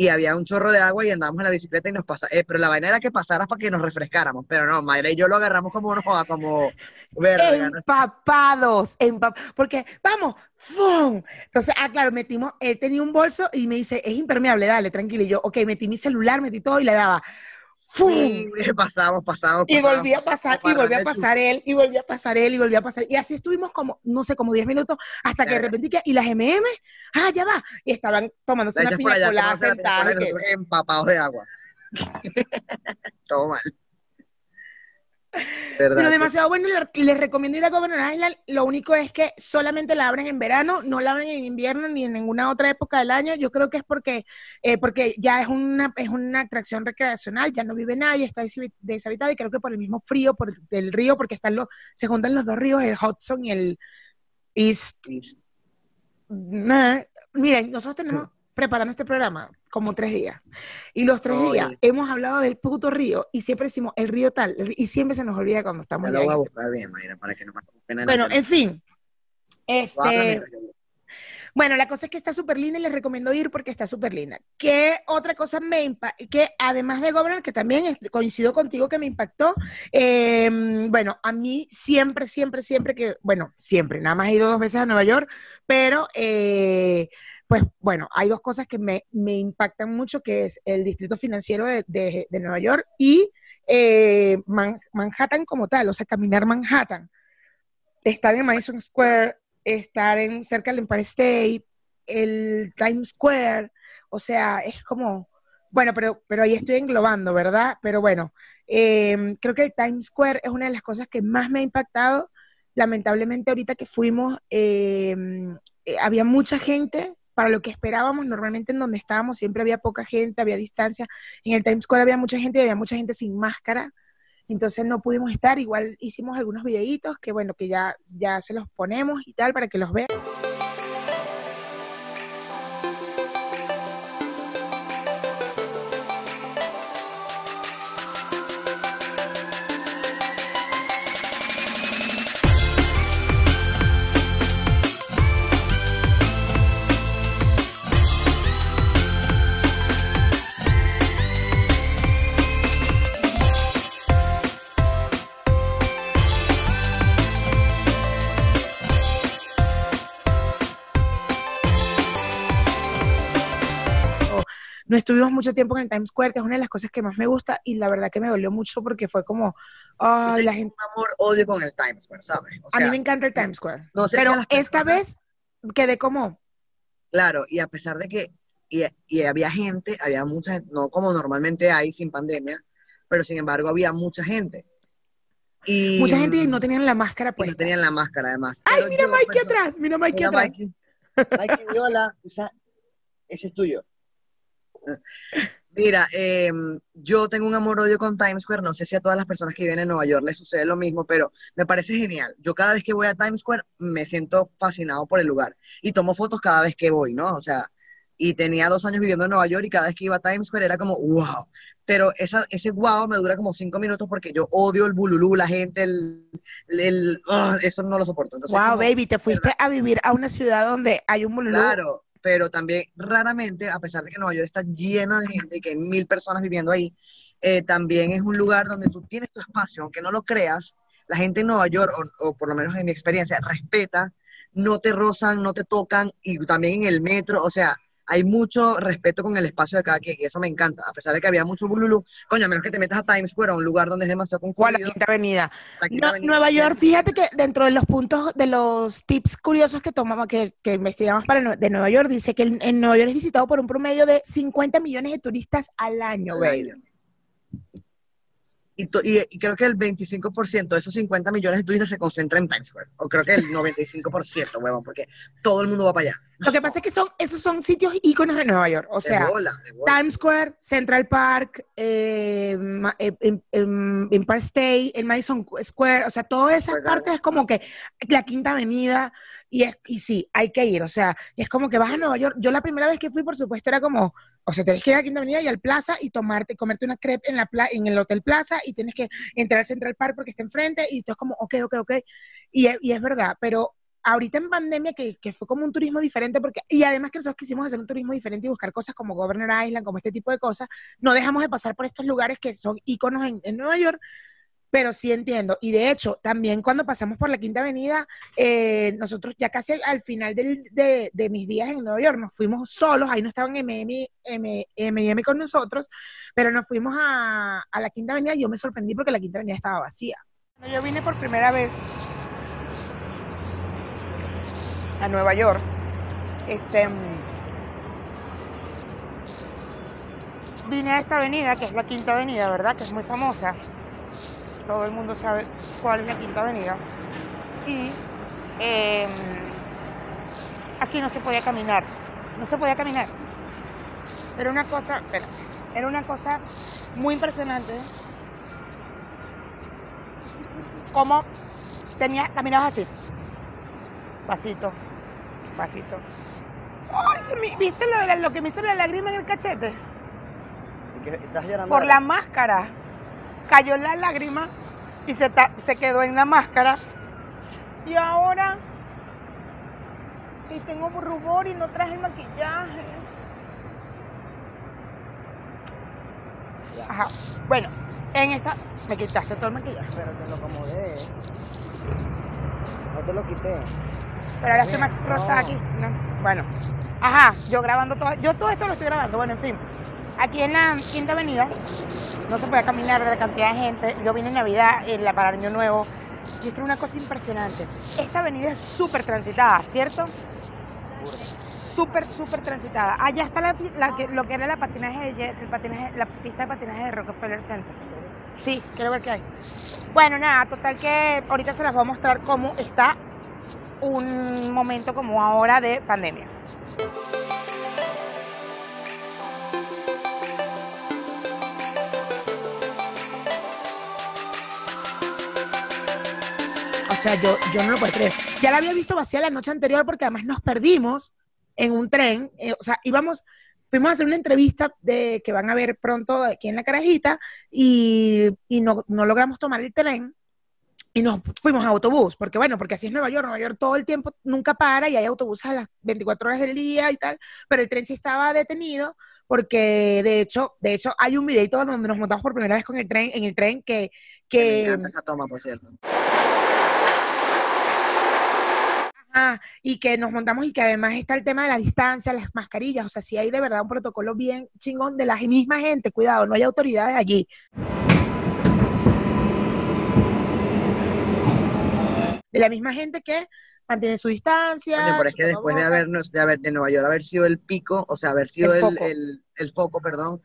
Y había un chorro de agua y andábamos en la bicicleta y nos pasa, eh, pero la vaina era que pasaras para que nos refrescáramos, pero no, Mayra y yo lo agarramos como no joda, como verga. Empapados, empap- porque vamos, ¡fum! Entonces, ah, claro, metimos, él tenía un bolso y me dice, es impermeable, dale, tranquilo. Y yo, ok, metí mi celular, metí todo y le daba, ¡Fum! Y pasamos, pasamos. Y pasamos, volví a pasar, y volví a pasar él, y volví a pasar él, y volví a pasar. Y así estuvimos como, no sé, como 10 minutos, hasta que de repente, que- y las MM, ah, ya va. Y estaban tomándose una piña colada tomándose la piña sentada. colada y y que- empapados de agua. Todo mal. ¿Verdad? Pero demasiado bueno, les recomiendo ir a Governor Island. Lo único es que solamente la abren en verano, no la abren en invierno ni en ninguna otra época del año. Yo creo que es porque, eh, porque ya es una, es una atracción recreacional, ya no vive nadie, está deshabi- deshabitada y creo que por el mismo frío por el, del río, porque están los, se juntan los dos ríos, el Hudson y el East. Nah, Miren, nosotros tenemos preparando este programa como tres días. Y los tres Oye. días hemos hablado del puto río y siempre decimos el río tal, y siempre se nos olvida cuando estamos Ya lo voy a en- buscar bien, Mayra, para que no pena. en Bueno, en fin. Este, bueno, la cosa es que está súper linda y les recomiendo ir porque está súper linda. ¿Qué otra cosa me impactó? Que además de Governor, que también coincido contigo que me impactó, eh, bueno, a mí siempre, siempre, siempre que, bueno, siempre, nada más he ido dos veces a Nueva York, pero eh, pues bueno, hay dos cosas que me, impactan mucho, que es el distrito financiero de, Nueva York y eh, Man- Manhattan como tal, o sea, caminar Manhattan, estar en Madison Square, estar en cerca del Empire State, el Times Square, o sea, es como, bueno, pero, pero ahí estoy englobando, ¿verdad? Pero bueno, eh, creo que el Times Square es una de las cosas que más me ha impactado. Lamentablemente ahorita que fuimos, eh, eh, había mucha gente para lo que esperábamos. Normalmente en donde estábamos siempre había poca gente, había distancia. En el Times Square había mucha gente y había mucha gente sin máscara. Entonces no pudimos estar, igual hicimos algunos videitos que bueno, que ya, ya se los ponemos y tal para que los vean. No estuvimos mucho tiempo en el Times Square, que es una de las cosas que más me gusta y la verdad que me dolió mucho porque fue como, ay, la gente, amor, odio con el Times Square, ¿sabes? O a mí me encanta el Times Square, no sé si pero esta personas- vez quedé como, Claro, y a pesar de que y, y había gente, había mucha gente, no como normalmente hay sin pandemia, pero sin embargo había mucha gente. Y, mucha gente no tenían la máscara y no puesta. tenían la máscara además. Ay, Pero mira perso- atrás, mira Mikey Mira, atrás. Mikey. Hola. Esa- ese es tuyo. Mira, eh, yo tengo un amor-odio con Times Square. No sé si a todas las personas que viven en Nueva York les sucede lo mismo, pero me parece genial. Yo cada vez que voy a Times Square me siento fascinado por el lugar y tomo fotos cada vez que voy, ¿no? O sea, y tenía dos años viviendo en Nueva York y cada vez que iba a Times Square era como, wow. Pero esa, ese wow me dura como cinco minutos porque yo odio el bululú, la gente, el, el- ah, eso no lo soporto. Entonces, Wow, como- baby, te fuiste a vivir a una ciudad donde hay un bululú. Claro, pero también raramente, a pesar de que Nueva York está llena de gente y que hay mil personas viviendo ahí, eh, también es un lugar donde tú tienes tu espacio, aunque no lo creas, la gente en Nueva York, o, o por lo menos en mi experiencia, respeta, no te rozan, no te tocan, y también en el metro, o sea, hay mucho respeto con el espacio de cada quien, y eso me encanta, a pesar de que había mucho bululú, coño, a menos que te metas a Times Square, a un lugar donde es demasiado O a la concurrido, Quinta Avenida. la Quinta No, Avenida, Nueva York, fíjate que dentro de los puntos, de los tips curiosos que tomamos, que, que investigamos para de Nueva York, dice que en, en Nueva York es visitado por un promedio de 50 millones de turistas al año, al baby. año. Y, to- y- y creo que el 25% de esos 50 millones de turistas se concentra en Times Square. O creo que el 95%, huevón, porque todo el mundo va para allá. Lo que pasa es que son, esos son sitios íconos de Nueva York. O De sea, bola, de bola. Times Square, Central Park, eh, eh, Empire State, el Madison Square, o sea, todas esas Square partes Garden. es como que la Quinta Avenida y, es, y sí, hay que ir, o sea, es como que vas a Nueva York. Yo la primera vez que fui, por supuesto, era como, o sea, tenés que ir a la Quinta Avenida y al Plaza y tomarte, comerte una crepe en, la pla- en el Hotel Plaza y tienes que entrar al Central Park porque está enfrente y tú es como, ok, ok, ok. Y, y es verdad, pero ahorita en pandemia que, que fue como un turismo diferente porque y además que nosotros quisimos hacer un turismo diferente y buscar cosas como Governor Island como este tipo de cosas no dejamos de pasar por estos lugares que son íconos en, en Nueva York pero sí entiendo. Y de hecho, también cuando pasamos por la Quinta Avenida, eh, nosotros ya casi al final de, mis días en Nueva York, nos fuimos solos, ahí no estaban M&M M- con nosotros, pero nos fuimos a, a la Quinta Avenida y yo me sorprendí porque la Quinta Avenida estaba vacía. Cuando yo vine por primera vez a Nueva York, este, vine a esta avenida, que es la Quinta Avenida, ¿verdad? Que es muy famosa. Todo el mundo sabe cuál es la Quinta Avenida. Y em, aquí no se podía caminar. No se podía caminar. Era una cosa, espera, era una cosa muy impresionante. Como tenía, caminabas así. Pasito, pasito. Ay, se me- ¿viste lo, de la- lo que me hizo la lágrima en el cachete? ¿Estás llorando? por la máscara. Cayó la lágrima y se, se quedó en la máscara. Y ahora y tengo rubor y no traje el maquillaje. Ajá. Bueno, en esta me quitaste todo el maquillaje. Pero te lo acomodé. No te lo quité. Pero ahora estoy más rosa no. aquí. ¿no? Bueno. Ajá, yo grabando todo, yo todo esto lo estoy grabando, bueno, en fin. Aquí en la Quinta Avenida no se puede caminar de la cantidad de gente. Yo vine en Navidad, en la para Año Nuevo, y esto es una cosa impresionante. Esta avenida es súper transitada, ¿cierto? Súper, súper transitada. Allá está lo que era la patinaje, de- la pista de patinaje de Rockefeller Center. Sí, quiero ver qué hay. Bueno, nada, total que ahorita se las voy a mostrar cómo está un momento como ahora de pandemia. Sea, yo, yo no lo puedo creer. Ya la había visto vacía la noche anterior porque además nos perdimos en un tren. eh, o sea, íbamos, fuimos a hacer una entrevista de, que van a ver pronto aquí en la carajita y, y no, no logramos tomar el tren y nos fuimos a autobús, porque bueno, porque así es Nueva York, Nueva York todo el tiempo nunca para y hay autobuses a las 24 horas del día y tal, pero el tren sí estaba detenido porque de hecho, de hecho hay un videito donde nos montamos por primera vez con el tren, en el tren que, Que me esa toma, por cierto. Ajá, y que nos montamos y que además está el tema de la distancia, las mascarillas, o sea, si hay de verdad un protocolo bien chingón de la misma gente, cuidado, no hay autoridades allí. De la misma gente que mantiene su distancia. Coño, pero es que después de habernos, de haber, de Nueva York haber sido el pico, o sea, haber sido El el, foco. el, el foco, perdón,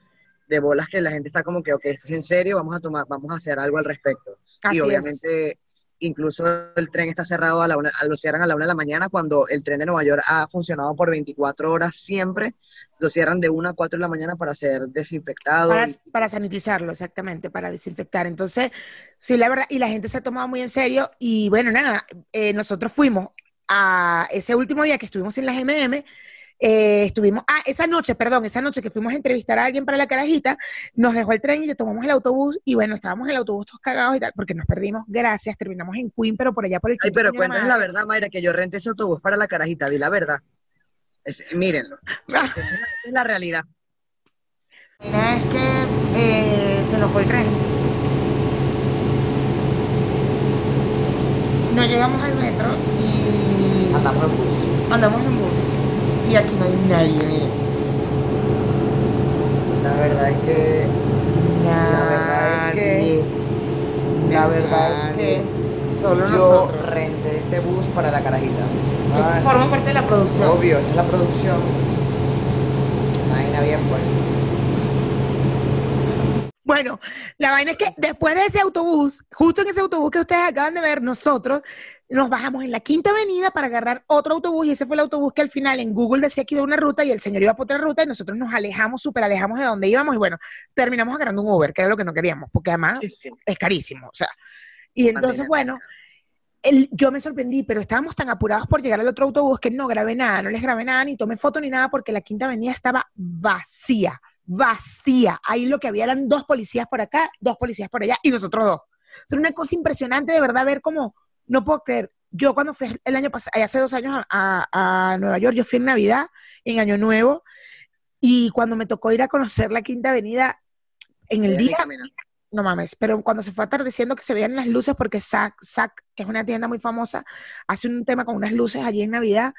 de bolas que la gente está como que, ok, esto es en serio, vamos a tomar, vamos a hacer algo al respecto. Así y es. Incluso el tren está cerrado a la una, lo cierran a la una de la mañana cuando el tren de Nueva York ha funcionado por 24 horas siempre, lo cierran de una a 4 de la mañana para ser desinfectado. Para, para sanitizarlo, exactamente, para desinfectar. Entonces, sí, la verdad, y la gente se ha tomado muy en serio. Y bueno, nada, eh, nosotros fuimos a ese último día que estuvimos en las MM, eh, estuvimos, ah, esa noche, perdón, esa noche que fuimos a entrevistar a alguien para la carajita, nos dejó el tren y le tomamos el autobús. Y bueno, estábamos en el autobús todos cagados y tal, porque nos perdimos, gracias, terminamos en Queen, pero por allá por el Ay, pero cuéntales la verdad, Mayra, que yo renté ese autobús para la carajita, di la verdad. Es- mírenlo. Esa es la- esa es la realidad. Mira, es que eh, se nos fue el tren. No llegamos al metro y Andamos en bus. andamos en bus. Y aquí no hay nadie, miren. La verdad es que La verdad es que- La verdad es que Solo yo nosotros. renté este bus para la carajita. Ah, forma parte de la producción. obvio, esta es la producción. Vaina bien, pues. Bueno, la vaina es que después de ese autobús, justo en ese autobús que ustedes acaban de ver, nosotros nos bajamos en la quinta avenida para agarrar otro autobús y ese fue el autobús que al final en Google decía que iba a una ruta y el señor iba por otra ruta y nosotros nos alejamos, súper alejamos de donde íbamos y bueno, terminamos agarrando un Uber, que era lo que no queríamos, porque además Sí, sí. es carísimo, o sea. Y entonces, bueno, el- yo me sorprendí, pero estábamos tan apurados por llegar al otro autobús que no grabé nada, no les grabé nada, ni tomé foto ni nada, porque la quinta avenida estaba vacía, vacía. Ahí lo que había eran dos policías por acá, dos policías por allá y nosotros dos. O sea, una cosa impresionante de verdad ver cómo, no puedo creer. Yo cuando fui el año pasado, hace dos años a, a- Nueva York, yo fui en Navidad, en Año Nuevo, y cuando me tocó ir a conocer la Quinta Avenida, en el día, no mames, pero cuando se fue atardeciendo que se veían las luces, porque Zack, Zack, que es una tienda muy famosa, hace un tema con unas luces allí en Navidad,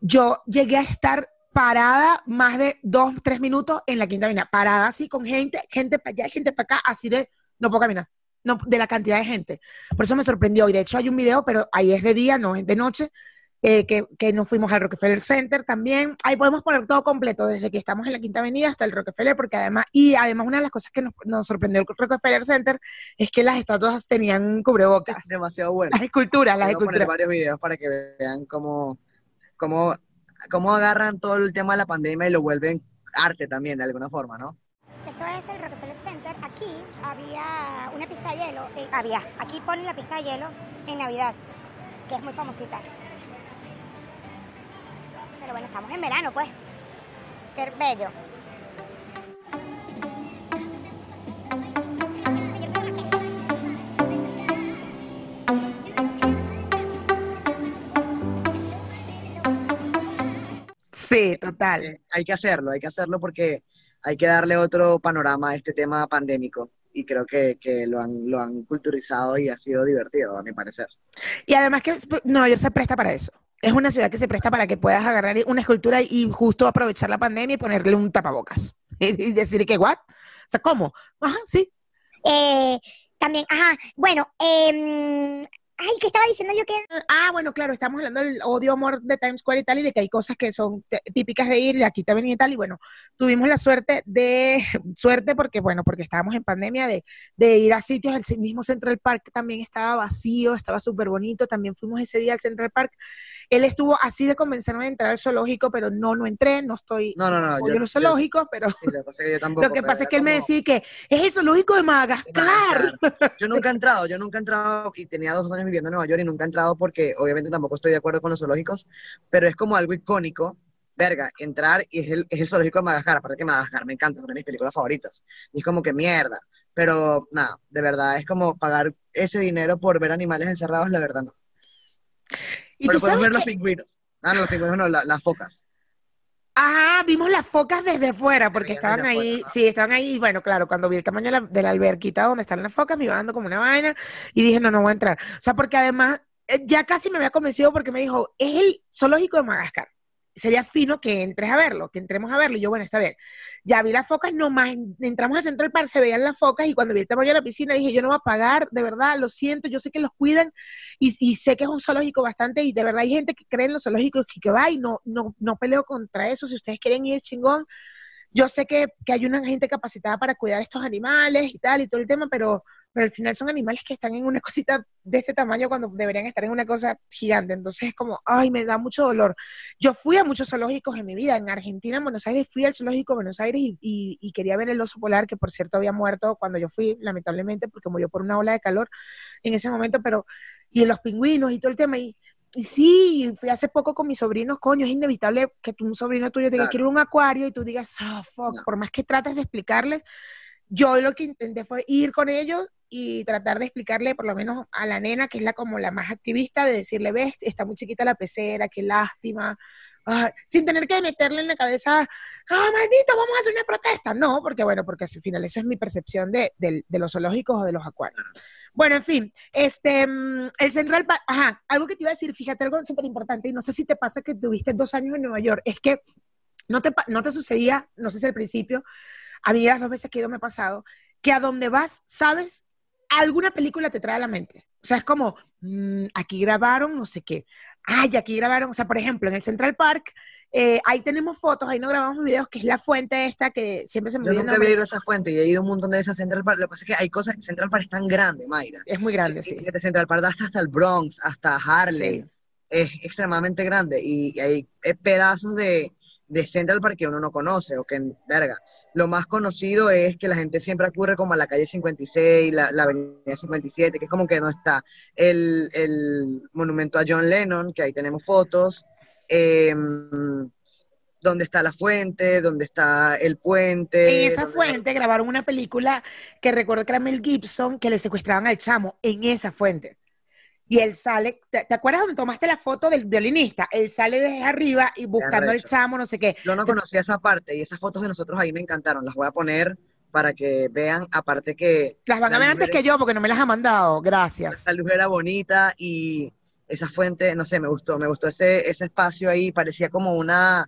yo llegué a estar parada más de dos, tres minutos en la quinta avenida, parada así con gente, gente para allá, gente para acá, así de, no puedo caminar, no, de la cantidad de gente. Por eso me sorprendió, y de hecho hay un video, pero ahí es de día, no es de noche, eh, que, que nos fuimos al Rockefeller Center también. Ahí podemos poner todo completo, desde que estamos en la Quinta Avenida hasta el Rockefeller, porque además, y además una de las cosas que nos, nos sorprendió el Rockefeller Center es que las estatuas tenían cubrebocas. Demasiado bueno. Las esculturas, las Voy a poner esculturas. varios videos para que vean cómo, cómo, cómo agarran todo el tema de la pandemia y lo vuelven arte también, de alguna forma, ¿no? Esto es el Rockefeller una pista de hielo. eh, había. Aquí ponen la pista de hielo en Navidad, que es muy famosita. Pero bueno, estamos en verano, pues. Qué bello. Sí, total. Hay que hacerlo, hay que hacerlo porque hay que darle otro panorama a este tema pandémico y creo que, que lo, han, lo han culturizado y ha sido divertido, a mi parecer. Y además que Nueva York se presta para eso. Es una ciudad que se presta para que puedas agarrar una escultura y justo aprovechar la pandemia y ponerle un tapabocas. Y, y decir que, ¿what? O sea, ¿cómo? Ajá, sí. Eh, también, ajá, bueno, em, ay, ¿qué estaba diciendo yo que Ah, bueno, claro, estamos hablando del odio-amor de Times Square y tal, y de que hay cosas que son típicas de ir, de aquí también y tal, y bueno, tuvimos la suerte de, suerte porque, bueno, porque estábamos en pandemia, de, de ir a sitios, el mismo Central Park también estaba vacío, estaba súper bonito, también fuimos ese día al Central Park, él estuvo así de convencerme de entrar al zoológico, pero no, no entré, no estoy, No, no, no. apoyo los zoológicos, pero sí, lo que pasa es que yo tampoco. lo que pero pasa es que él me decía que es el zoológico de de Madagascar. Madagascar. Yo nunca he entrado, yo nunca he entrado y tenía dos años viviendo en Nueva York y nunca he entrado porque obviamente tampoco estoy de acuerdo con los zoológicos, pero es como algo icónico, verga, entrar y es el, es el zoológico de Madagascar, aparte que Madagascar me encanta, es una de mis películas favoritas, y es como que mierda, pero nada, de verdad, es como pagar ese dinero por ver animales encerrados, la verdad no. Y pero tú podemos ver los que- pingüinos. Ah, no, los pingüinos no, la- las focas. Ajá, vimos las focas desde fuera, porque estaban ahí, sí, estaban ahí, y bueno, claro, cuando vi el tamaño de la, de la alberquita donde están las focas, me iba dando como una vaina, y dije, no, no voy a entrar. O sea, porque además, eh, ya casi me había convencido porque me dijo, es el zoológico de Madagascar. Sería fino que entres a verlo, que entremos a verlo. Y yo, bueno, está bien. Ya vi las focas, nomás entramos al Central Park, se veían las focas, y cuando vi el tamaño de la piscina, dije, yo no voy a pagar, de verdad, lo siento, yo sé que los cuidan, y, sé que es un zoológico bastante, y de verdad hay gente que cree en los zoológicos y que va, y no, no, no peleo contra eso, si ustedes quieren ir, chingón. Yo sé que, que hay una gente capacitada para cuidar estos animales y tal, y todo el tema, pero, pero al final son animales que están en una cosita de este tamaño cuando deberían estar en una cosa gigante. Entonces es como, ay, me da mucho dolor. Yo fui a muchos zoológicos en mi vida. En Argentina, en Buenos Aires, fui al zoológico de Buenos Aires y, y- y quería ver el oso polar, que por cierto había muerto cuando yo fui, lamentablemente, porque murió por una ola de calor en ese momento, pero, y los pingüinos y todo el tema. Y, y sí, fui hace poco con mis sobrinos, coño, es inevitable que tu, un sobrino tuyo te diga, Claro. quiero un acuario y tú digas, ah, fuck, No. por más que trates de explicarles, yo lo que intenté fue ir con ellos y tratar de explicarle por lo menos a la nena, que es la como la más activista, de decirle, ves, está muy chiquita la pecera, qué lástima, sin tener que meterle en la cabeza, ah, maldito, vamos a hacer una protesta. No, porque bueno, porque al final eso es mi percepción de, del- de los zoológicos o de los acuarios. Bueno, en fin, este, mm, el Central Park, ajá, algo que te iba a decir, fíjate, algo súper importante, y no sé si te pasa que tuviste dos años en Nueva York, es que no te, no te sucedía, no sé si al principio, a mí las dos veces que he ido me ha pasado, que a donde vas, sabes, alguna película te trae a la mente. O sea, es como, mm, aquí grabaron no sé qué. Ay, aquí grabaron, o sea, por ejemplo, en el Central Park, eh, ahí tenemos fotos, ahí no grabamos videos, que es la fuente esta que siempre se me Yo olvida el nunca había ido a esa fuente y he ido a un montón de esas Central Park. Lo que pasa es que hay cosas, Central Park es tan grande, Mayra. Es muy grande, sí. de Central Park hasta, hasta el Bronx, hasta Harlem. Sí. Es extremadamente grande y, y hay eh, pedazos de, de Central Park que uno no conoce o que, verga. Lo más conocido es que la gente siempre ocurre como a la calle 56, la, la avenida 57, que es como que no está el, el monumento a John Lennon, que ahí tenemos fotos, em, donde está la fuente, donde está el puente. En esa fuente grabaron una película que recuerdo que era Mel Gibson, que le secuestraban al chamo en esa fuente. Y él sale, ¿te, te acuerdas donde tomaste la foto del violinista? Él sale desde arriba y buscando al chamo, no sé qué. Yo no conocía esa parte y esas fotos de nosotros ahí me encantaron. Las voy a poner para que vean, aparte que Las van a ver antes era- que yo porque no me las ha mandado. Gracias. la luz era bonita y esa fuente, no sé, me gustó, me gustó ese, ese espacio ahí, parecía como una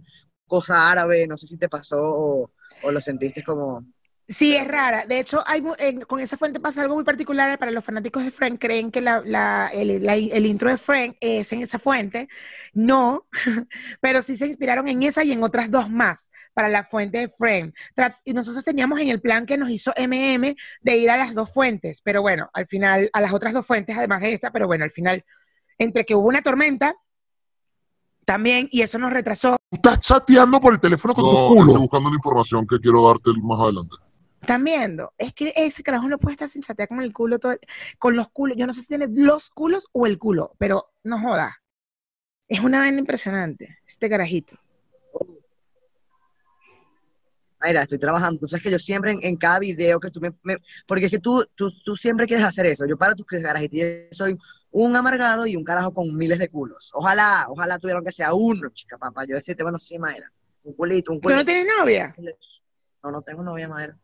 cosa árabe, no sé si te pasó o, o lo sentiste como... Sí, es rara. De hecho, hay, mu- en- con esa fuente pasa algo muy particular. Para los fanáticos de Frank, creen que la- la- el, la- el intro de Frank es en esa fuente. No, pero sí se inspiraron en esa y en otras dos más para la fuente de Frank. Tra- Y nosotros teníamos en el plan que nos hizo MM de ir a las dos fuentes, pero bueno, al final, a las otras dos fuentes, además de esta, pero bueno, al final, entre que hubo una tormenta también, y eso nos retrasó. Estás chateando por el teléfono con tu estoy culo. buscando la información que quiero darte más adelante. Están viendo, es que ese carajo no puede estar sin chatear con el culo todo, con los culos. Yo no sé si tiene los culos o el culo, pero no joda. Es una vaina impresionante, este carajito. Mira, estoy trabajando. Tú sabes que yo siempre en, en cada video que tú me, me- Porque es que tú, tú, tú siempre quieres hacer eso. Yo para tus carajitas soy un amargado y un carajo con miles de culos. Ojalá, ojalá tuvieran que sea uno, chica, papá. Yo decirte, bueno, sí, Mayra. Un culito, un ¿Tú culito. no tienes novia? No, no tengo novia, Mayra.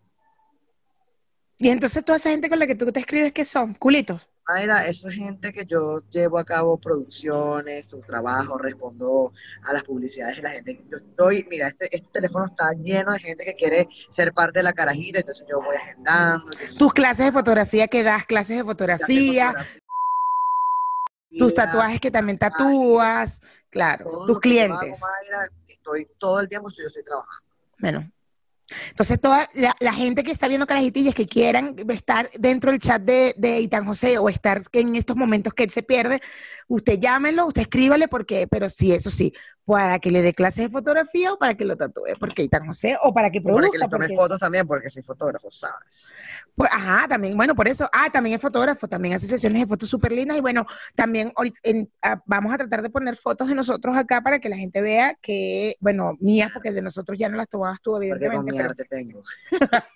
Y entonces toda esa gente con la que tú te escribes, ¿qué son? Culitos. Mayra, eso es gente que yo llevo a cabo producciones, su trabajo, respondo a las publicidades de la gente. Yo estoy, mira, este, este teléfono está lleno de gente que quiere ser parte de la carajita, entonces yo voy agendando. entonces Tus clases de fotografía que das, clases de fotografía, tus tatuajes que también tatúas, claro, tus yo hago, clientes. Mayra, estoy todo el tiempo yo estoy trabajando. Bueno. Entonces, toda la, la gente que está viendo carajitillas que quieran estar dentro del chat de, de Itan José o estar en estos momentos que él se pierde, usted llámelo, usted escríbale, porque, pero sí, eso sí, para que le dé clases de fotografía o para que lo tatúe, porque Itan José, o para que Y para que produzca. les tome porque- fotos también, porque soy fotógrafo, ¿sabes? Pues, ajá, también, bueno, por eso, ah, también es fotógrafo, también hace sesiones de fotos súper lindas y bueno, también en- ah, vamos a tratar de poner fotos de nosotros acá para que la gente vea que, bueno, mías, porque de nosotros ya no las tomabas tú, Porque con evidentemente, mi pero tengo.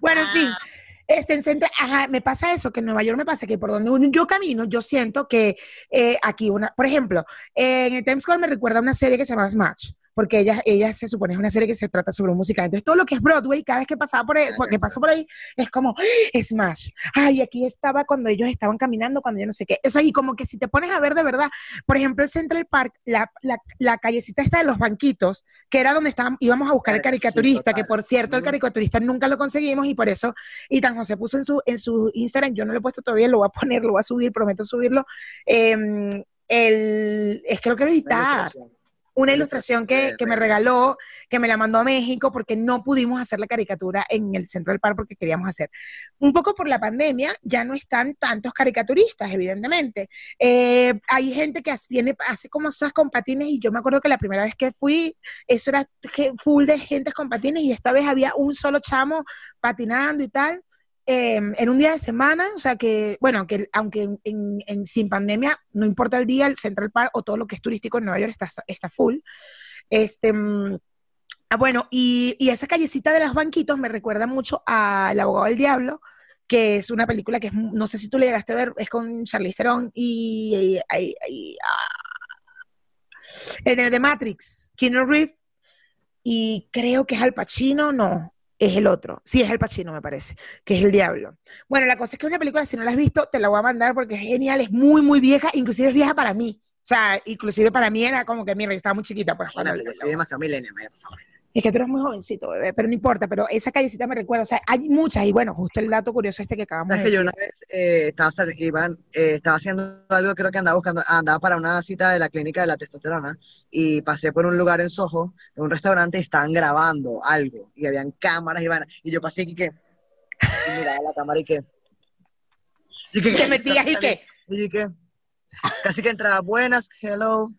bueno, en fin. Este, en Centra- ajá, me pasa eso, que en Nueva York me pasa que por donde yo camino, yo siento que eh, aquí una, por ejemplo, en el Times Square me recuerda una serie que se llama Smash, porque ella, ella se supone es una serie que se trata sobre un musical. Entonces, todo lo que es Broadway, cada vez que pasaba por ahí, que paso por ahí, es como ¡Ah! Smash. Ay, aquí estaba cuando ellos estaban caminando, cuando yo no sé qué. O sea, y como que si te pones a ver de verdad, por ejemplo, el Central Park, la, la, la callecita esta de los banquitos, que era donde estábamos, íbamos a buscar el sí, caricaturista, que por cierto, el caricaturista nunca lo conseguimos y por eso y tan José puso en su, en su Instagram, yo no lo he puesto todavía, lo voy a poner, lo voy a subir, prometo subirlo. em, el, es que lo quiero editar. Una ilustración que, que me regaló, que me la mandó a México porque no pudimos hacer la caricatura en el Central Park porque queríamos hacer. Un poco por la pandemia, ya no están tantos caricaturistas, evidentemente. Eh, hay gente que hace, tiene, hace como cosas con patines y yo me acuerdo que la primera vez que fui, eso era full de gente con patines y esta vez había un solo chamo patinando y tal. Eh, en un día de semana, o sea que, bueno, que aunque en, en- en- sin pandemia, no importa el día, el Central Park o todo lo que es turístico en Nueva York está, está full. Este, mm, ah, bueno, y, y esa callecita de los banquitos me recuerda mucho a El abogado del diablo, que es una película que es, no sé si tú le llegaste a ver, es con Charlize Theron y, y- ah, el de, de Matrix, Keanu Reeves, y creo que es Al Pacino, no, es el otro. Sí, es Al Pacino, me parece, que es el diablo. Bueno, la cosa es que es una película, si no la has visto, te la voy a mandar porque es genial, es muy, muy vieja, inclusive es vieja para mí. O sea, inclusive para mí era como que, mira, yo estaba muy chiquita, pues Imagínate, yo soy demasiado millennial, por favor. Es que tú eres muy jovencito, bebé, pero no importa, pero esa callecita me recuerda, o sea, hay muchas, y bueno, justo el dato curioso este que acabamos de que yo decir. una vez eh, estaba, iban, eh, estaba haciendo algo, creo que andaba buscando, andaba para una cita de la clínica de la testosterona y pasé por un lugar en Soho, en un restaurante y estaban grabando algo y habían cámaras y y yo pasé y que y miraba la cámara y que y que Te metías y qué. y que casi que entraba buenas, hello,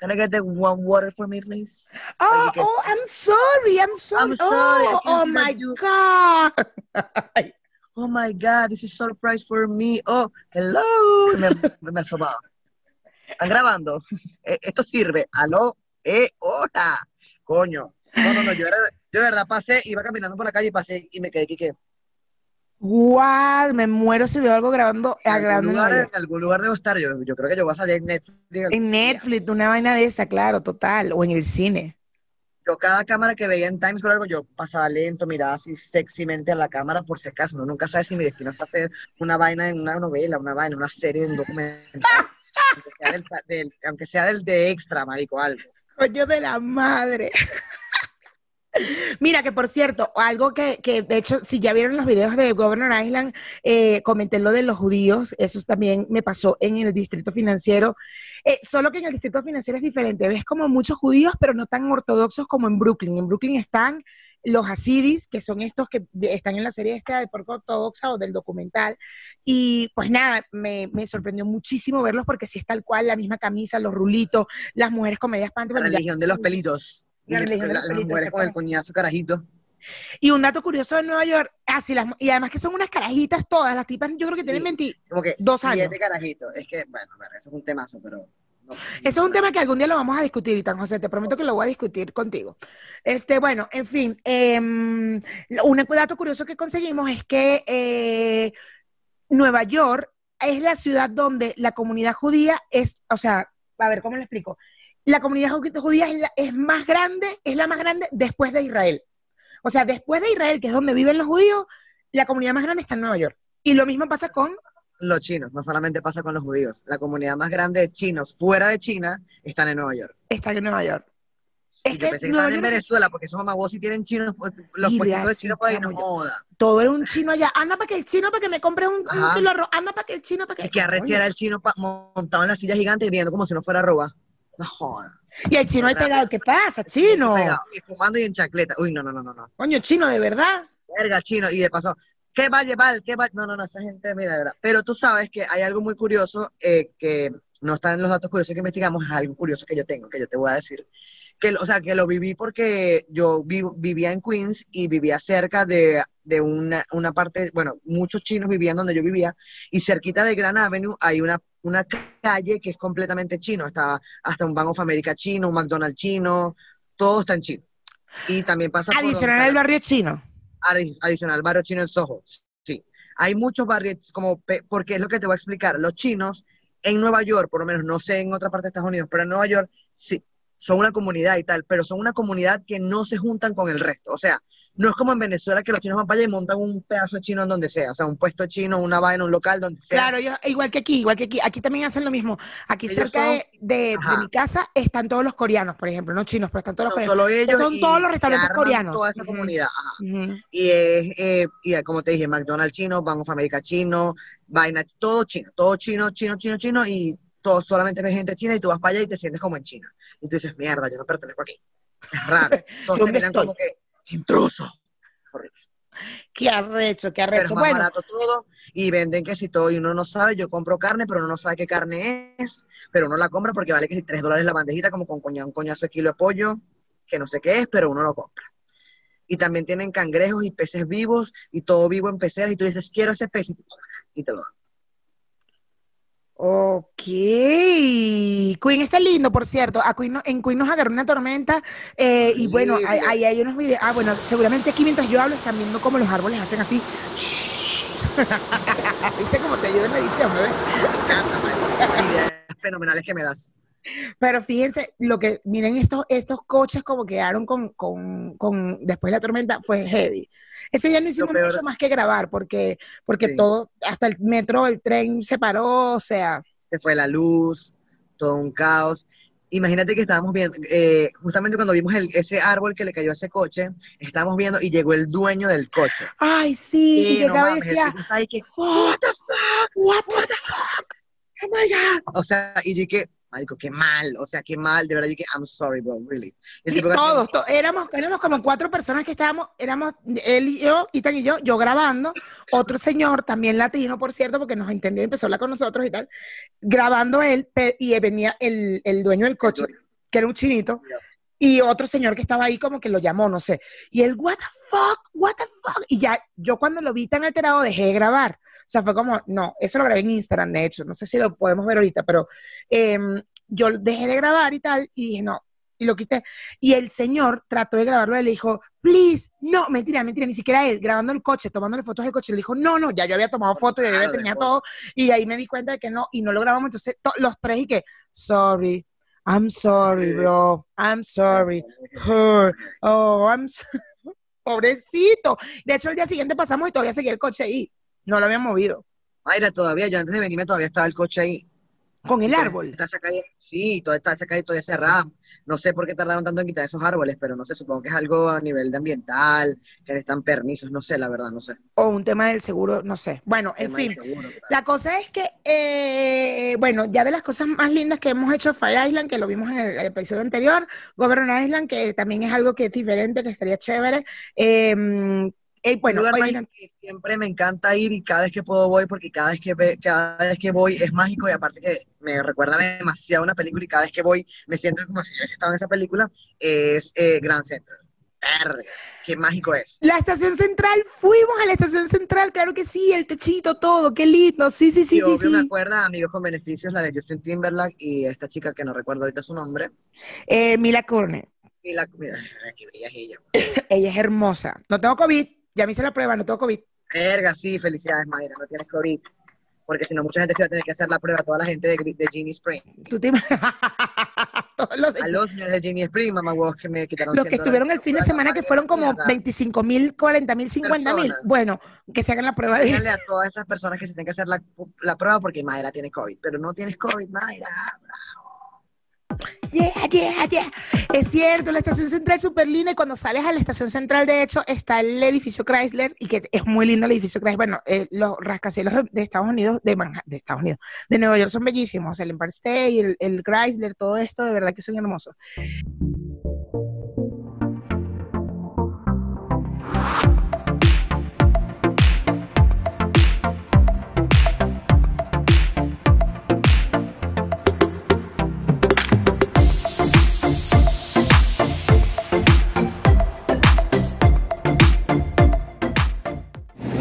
can I get the one water for me please? Oh, oh, I'm sorry, I'm sorry. I'm sorry, Oh, oh my that you- God. Oh my God, this is surprise for me. Oh, hello. Me, me asomaba. ¿Están grabando? Eh, Esto sirve. Aló, eh, hola. Coño. No, no, no, yo, era- yo de verdad pasé, iba caminando por la calle y pasé y me quedé aquí que Guau, me muero si veo algo grabando, en algún, grabando lugar, en algún lugar debo estar. Yo, yo creo que yo voy a salir en Netflix. En Netflix, una vaina de esa, claro, total, o en el cine. yo cada cámara que veía en Times Square algo, yo pasaba lento, miraba así sexymente a la cámara por si acaso. Uno nunca sabe si mi destino es hacer una vaina en una novela, una vaina, una serie, un documental. aunque, sea del, del- aunque sea del de extra, marico, algo. Coño de la madre. Mira, que por cierto, algo que, de hecho, si ya vieron los videos de Governor Island, eh, comenté lo de los judíos, eso también me pasó en el distrito financiero, Eh, solo que en el distrito financiero es diferente, ves como muchos judíos, pero no tan ortodoxos como en Brooklyn. En Brooklyn están los hasidis, que son estos que están en la serie esta de Porco Ortodoxa o del documental, y pues nada, me, sorprendió muchísimo verlos porque si es tal cual, la misma camisa, los rulitos, las mujeres con medias panty, La religión de los pelitos. La Y religión de los las pelitos, mujeres con el coñazo carajito. Y un dato curioso de Nueva York, así las, y además que son unas carajitas todas, las tipas yo creo que tienen Sí. 20. Como que Dos siete años. carajitos. Es que, bueno, eso es un temazo, pero. no. Eso es un tema que algún día lo vamos a discutir, Itan José, te prometo que lo voy a discutir contigo. Este, bueno, en fin, em, un dato curioso que conseguimos es que eh, Nueva York es la ciudad donde la comunidad judía es, o sea, a ver, ¿cómo lo explico? La comunidad ju- judía es, la- es más grande, es la más grande después de Israel. O sea, después de Israel, que es donde viven los judíos, la comunidad más grande está en Nueva York. Y lo mismo pasa con Los chinos, no solamente pasa con los judíos. La comunidad más grande de chinos fuera de China están en Nueva York. está en Nueva York. Es y que pensé que Nueva estaban en Venezuela, porque esos mamagos si tienen chinos, pues, los Y puestitos de chinos por ahí no joda. todo era un chino allá. Anda para que el chino, para que me compre un, un Ajá. kilo de arroz. Anda para que el chino, para que. Es que arreciera el chino pa- montado en la silla gigante y viendo como si no fuera roba. No joda. Y el chino ahí pegado. ¿Qué pasa, chino? Pegado, Y fumando y en chacleta. Uy, no, no, no, no, no. Coño, chino, de verdad. Verga, chino. Y de paso, ¿qué va a llevar? ¿Qué va? No, no, no, esa gente, mira, de verdad. Pero tú sabes que hay algo muy curioso eh, que no está en los datos curiosos que investigamos, es algo curioso que yo tengo, que yo te voy a decir. Que, o sea, que lo viví porque yo vi- vivía en Queens y vivía cerca de, de una, una parte, bueno, muchos chinos vivían donde yo vivía, y cerquita de Grand Avenue hay una, una calle que es completamente chino, está hasta un Bank of America chino, un McDonald's chino, todo está en chino. Y también pasa por Adicional está al barrio chino. adi- adicional, barrio chino en Soho. Sí. Hay muchos barrios, como, porque es lo que te voy a explicar. Los chinos en Nueva York, por lo menos, no sé en otra parte de Estados Unidos, pero en Nueva York sí, son una comunidad y tal, pero son una comunidad que no se juntan con el resto. O sea, no es como en Venezuela que los chinos van para allá y montan un pedazo de chino en donde sea, o sea, un puesto chino, una vaina, un local, donde sea. Claro, yo- igual que aquí, igual que aquí. Aquí también hacen lo mismo. Aquí Ellos cerca son- de, de- de Ajá. mi casa están todos los coreanos, por ejemplo, no chinos, pero están todos los coreanos. solo ellos. Son todos los restaurantes coreanos. Toda esa comunidad. Ajá. Y es, eh, y como te dije, McDonald's chino, Bank of America chino, vaina, todo chino, todo chino, chino, chino, chino, y todo solamente ves gente china y tú vas para allá y te sientes como en China. Y tú dices, mierda, yo no pertenezco aquí. Es raro. Te ¿Dónde miran estoy? como que, intruso. Qué arrecho, qué Pero arrecho. es más Bueno, barato todo y venden que si todo y uno no sabe, yo compro carne, pero uno no sabe qué carne es, pero uno la compra porque vale que si 3 dólares la bandejita, como con coña- un coñazo de kilo de pollo, que no sé qué es, pero uno lo compra. Y también tienen cangrejos y peces vivos y todo vivo en peceras y tú dices, quiero ese pez y te lo dan. Ok. Queen está lindo, por cierto. A Queen en Queen nos agarró una tormenta eh, y bueno, ahí hay, unos videos. Ah, bueno, seguramente aquí mientras yo hablo están viendo cómo los árboles hacen así. ¿Viste cómo te ayuda en la edición, bebé? Fenomenales que me das. Pero fíjense, lo que, miren estos, estos coches como quedaron con, con, con, después de la tormenta, fue heavy. Ese día no hicimos mucho más que grabar, porque, porque Sí. todo, hasta el metro, el tren se paró, o sea, Se fue la luz, todo un caos. Imagínate que estábamos viendo, eh, justamente cuando vimos el- ese árbol que le cayó a ese coche, estábamos viendo y llegó el dueño del coche. ay, sí, y no llegaba y mames, el decía, que, what the fuck, what the fuck. oh my God. O sea, y yo dije, marico, qué mal, o sea, qué mal, de verdad, yo dije, I'm sorry, bro, really. Y que- todos, to- éramos, éramos como cuatro personas que estábamos, éramos él y yo, Ethan y yo, yo grabando, otro señor, también latino, por cierto, porque nos entendió y empezó a hablar con nosotros y tal, grabando él, y venía el, el dueño del coche, dueño. que era un chinito, y otro señor que estaba ahí como que lo llamó, no sé, y él, what the fuck, what the fuck, y ya, yo cuando lo vi tan alterado dejé de grabar, sea, fue como, no, eso lo grabé en Instagram, de hecho, no sé si lo podemos ver ahorita, pero em, yo dejé de grabar y tal, y dije, no, y lo quité. Y el señor trató de grabarlo y le dijo, please, no, mentira, mentira, ni siquiera él, grabando el coche, tomándole fotos del coche, le dijo, no, no, ya yo había tomado fotos, ya yo había tenía después. todo, y ahí me di cuenta de que no, y no lo grabamos, entonces to- los tres y que, sorry, I'm sorry, bro. I'm sorry. Her. Oh, I'm so- Pobrecito. De hecho, el día siguiente pasamos y todavía seguía el coche ahí. No lo habían movido. Mayra, todavía, yo antes de venirme todavía estaba el coche ahí. Con el árbol. Está esa calle, sí, toda está esa calle todavía cerrada. No sé por qué tardaron tanto en quitar esos árboles, pero no sé, supongo que es algo a nivel de ambiental, que necesitan permisos, no sé, la verdad, no sé. O un tema del seguro, no sé. Bueno, en fin. seguro, claro. La cosa es que, eh, bueno, ya de las cosas más lindas que hemos hecho Fire Island, que lo vimos en el episodio anterior, Governor Island, que también es algo que es diferente, que estaría chévere. Eh, eh, bueno, lugar oigan, mágico que siempre me encanta ir y cada vez que puedo voy porque cada vez que ve- cada vez que voy es mágico y aparte que me recuerda demasiado a una película y cada vez que voy me siento como si yo hubiese estado en esa película es eh, Grand Central. Verga, qué mágico es. la estación central, fuimos a la estación central, claro que sí, el techito, todo, qué lindo, sí, sí, sí, y sí, obvio me sí. acuerda Amigos con Beneficios, la de Justin Timberlake y esta chica que no recuerdo ahorita su nombre. Eh, Mila Cornet, Y la, mira, es ella. ella es hermosa. No tengo COVID, ya me hice la prueba, no tengo COVID. Verga, sí, felicidades Mayra, no tienes COVID. Porque si no, mucha gente se va a tener que hacer la prueba, toda la gente de, de Spring. Tú te los de- A los señores de Ginny Spring, mamá huevos, que me quitaron los que 100 estuvieron el fin de semana, que fueron como Mierda. 25 mil, 40 mil, 50 mil. Bueno, que se hagan la prueba de... Díganle a todas esas personas que se tienen que hacer la, la prueba porque Mayra tiene COVID. Pero no tienes COVID, Mayra. Yeah, yeah, yeah. Es cierto, la estación central es súper linda y cuando sales a la estación central, de hecho, está el edificio Chrysler y que es muy lindo el edificio Chrysler. Bueno, eh, los rascacielos de, Estados Unidos, de, Manha- de Estados Unidos, de Nueva York son bellísimos. El Empire State, el Chrysler, todo esto, de verdad que son hermosos.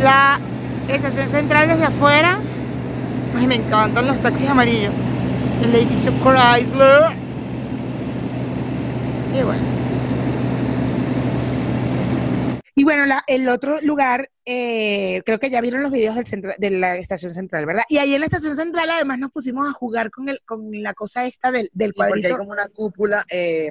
La estación central desde afuera. Ay, me encantan los taxis amarillos. El edificio Chrysler. Y bueno. Y bueno, la- el otro lugar, eh, creo que ya vieron los videos del centra- de la estación central, ¿verdad? Y ahí en la estación central además nos pusimos a jugar con, el, con la cosa esta del, del Sí, porque hay cuadrito. como una cúpula, eh,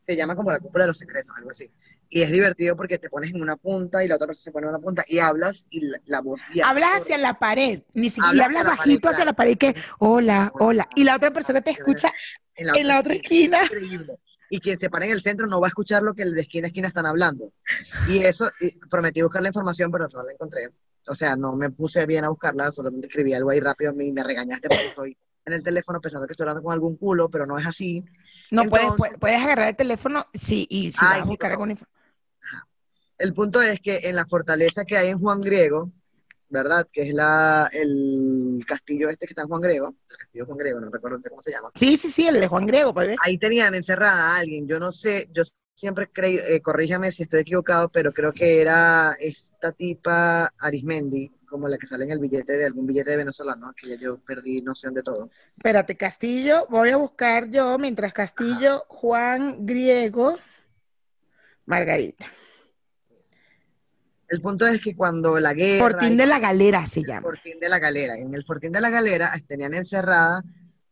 se llama como la cúpula de los secretos, algo así. Y es divertido porque te pones en una punta y la otra persona se pone en una punta y hablas y la, la voz viaja. Hablas hacia la pared, ni siquiera Hablas hablas hacia la bajito pared, hacia la pared que hola, hola. Y la otra persona te escucha en la otra esquina. Increíble. Y quien se para en el centro no va a escuchar lo que el de esquina a esquina están hablando. Y eso, y prometí buscar la información, pero no la encontré. O sea, no me puse bien a buscarla, solamente escribí algo ahí rápido y me regañaste porque estoy en el teléfono pensando que estoy hablando con algún culo, pero no es así. No puedes, Entonces- puedes, puedes agarrar el teléfono, sí, y si Ay, vas a sí, buscar pero- alguna El punto es que en la fortaleza que hay en Juan Griego, ¿verdad? Que es la, el castillo este que está en Juan Griego, el castillo Juan Griego, no recuerdo cómo se llama. Sí, sí, sí, el de Juan Griego, pues. Ahí tenían encerrada a alguien, yo no sé, yo siempre creí, eh, corríjame si estoy equivocado, pero creo que era esta tipa Arismendi, como la que sale en el billete de algún billete de venezolano, que ya yo perdí noción de todo. Espérate, Castillo, voy a buscar yo, mientras Castillo, Juan Griego, Margarita. El punto es que cuando la guerra... Fortín de la Galera se llama. Fortín de la Galera. En el Fortín de la Galera tenían encerrada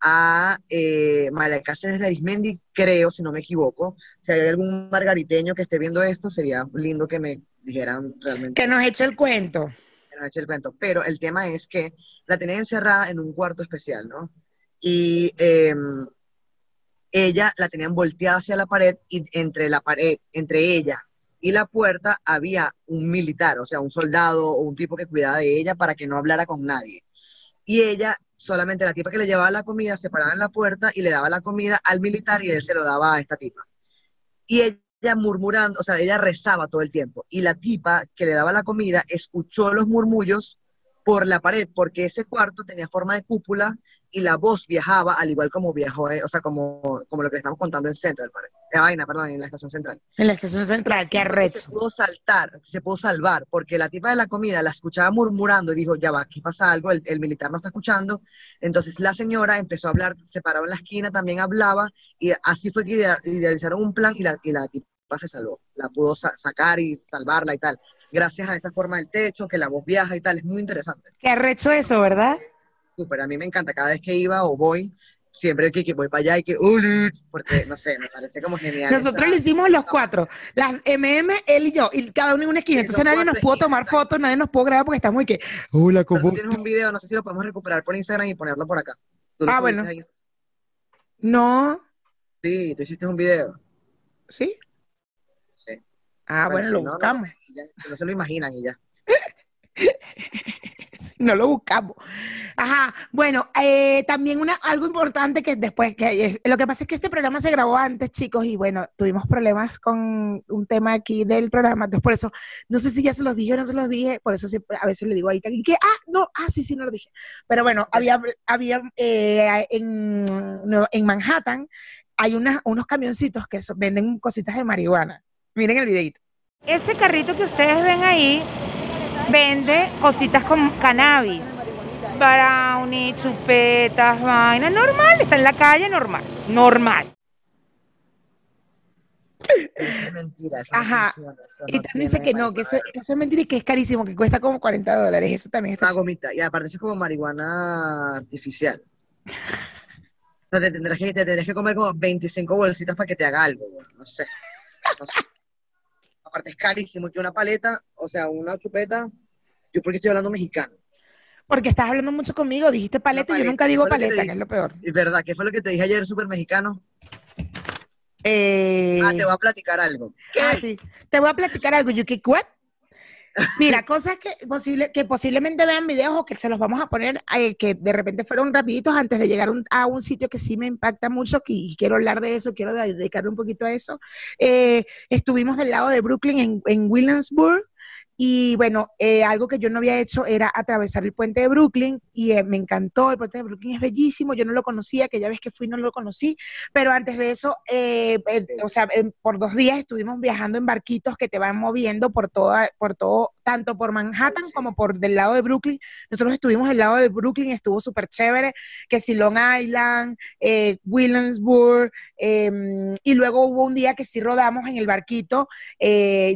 a eh, María Cáceres de Arismendi, creo, si no me equivoco. Si hay algún margariteño que esté viendo esto, sería lindo que me dijeran realmente Que nos eche el cuento. que nos eche el cuento. Pero el tema es que la tenían encerrada en un cuarto especial, ¿no? Y eh, ella la tenían volteada hacia la pared y entre la pared, entre ella y la puerta había un militar, o sea, un soldado o un tipo que cuidaba de ella para que no hablara con nadie. Y ella, solamente la tipa que le llevaba la comida, se paraba en la puerta y le daba la comida al militar y él se lo daba a esta tipa. Y ella murmurando, o sea, ella rezaba todo el tiempo. Y la tipa que le daba la comida escuchó los murmullos por la pared, porque ese cuarto tenía forma de cúpula y la voz viajaba al igual como viajó, eh, o sea, como, como lo que estamos contando en Central. Eh, vaina, perdón, en la estación central. En la estación central, qué Se arrecho. pudo saltar, se pudo salvar, porque la tipa de la comida la escuchaba murmurando y dijo, ya va, aquí pasa algo, el, el militar no está escuchando. Entonces la señora empezó a hablar, se paró en la esquina, también hablaba, y así fue que idea- idealizaron un plan y la, y la tipa se salvó. La pudo sa- sacar y salvarla y tal. Gracias a esa forma del techo, que la voz viaja y tal, es muy interesante. Qué arrecho eso, ¿verdad? Súper, a mí me encanta, cada vez que iba o voy, siempre que, que voy para allá y que, "Uy", porque no sé, me parece como genial. Nosotros lo hicimos los cuatro, las MM, él y yo, y cada uno en una esquina. Sí, Entonces nadie nos pudo tomar fotos, nadie nos pudo grabar porque estamos y que, hola, ¿cómo? tú tienes un video, no sé si lo podemos recuperar por Instagram y ponerlo por acá. Tú lo Ah, bueno. ahí. No, Sí, tú hiciste un video. ¿sí? Sí. Ah, bueno, lo no, no, buscamos. ya, si no se lo imaginan y ya. No lo buscamos. Ajá, bueno, eh, también una, algo importante que después, que es- lo que pasa es que este programa se grabó antes, chicos, y bueno, tuvimos problemas con un tema aquí del programa, entonces por eso, no sé si ya se los dije o no se los dije, por eso siempre, a veces le digo ahí que, ah, no, ah, sí, sí, no lo dije. Pero bueno, había, había eh, en, no, en Manhattan, hay unos camioncitos que venden cositas de marihuana. Miren el videito. Ese carrito que ustedes ven ahí vende cositas con cannabis. Brownie, chupetas, vaina, normal, está en la calle normal, normal. Es mentira, eso Ajá. no funciona, eso Y no también dice que no, que eso, eso es mentira y que es carísimo, que cuesta como 40 dólares, eso también está Una gomita, y aparte eso es como marihuana artificial. O sea, te tendrás que, te tendrás que comer como 25 bolsitas para que te haga algo, güey. No sé. No sé. Aparte es carísimo, que una paleta, o sea, una chupeta, yo porque estoy hablando mexicano. Porque estás hablando mucho conmigo, dijiste paleta, y yo nunca digo que paleta, que es lo peor. Es verdad, ¿qué fue lo que te dije ayer, súper mexicano? Eh, Ah, te voy a platicar algo. ¿Qué? ah, sí. Te voy a platicar algo, you que what? Mira, cosas que, posible, que posiblemente vean videos o que se los vamos a poner, eh, que de repente fueron rapiditos antes de llegar a un sitio que sí me impacta mucho que- y quiero hablar de eso, quiero dedicarle un poquito a eso. Eh, estuvimos del lado de Brooklyn en, en Williamsburg y bueno, eh, algo que yo no había hecho era atravesar el puente de Brooklyn y eh, me encantó, el puente de Brooklyn es bellísimo, yo no lo conocía, que ya ves que fui no lo conocí, pero antes de eso, eh, eh, o sea, por dos días estuvimos viajando en barquitos que te van moviendo por toda, por todo, tanto por Manhattan Sí. como por del lado de Brooklyn. Nosotros estuvimos del lado de Brooklyn, estuvo súper chévere, que si Long Island, Williamsburg, eh, y luego hubo un día que sí rodamos en el barquito,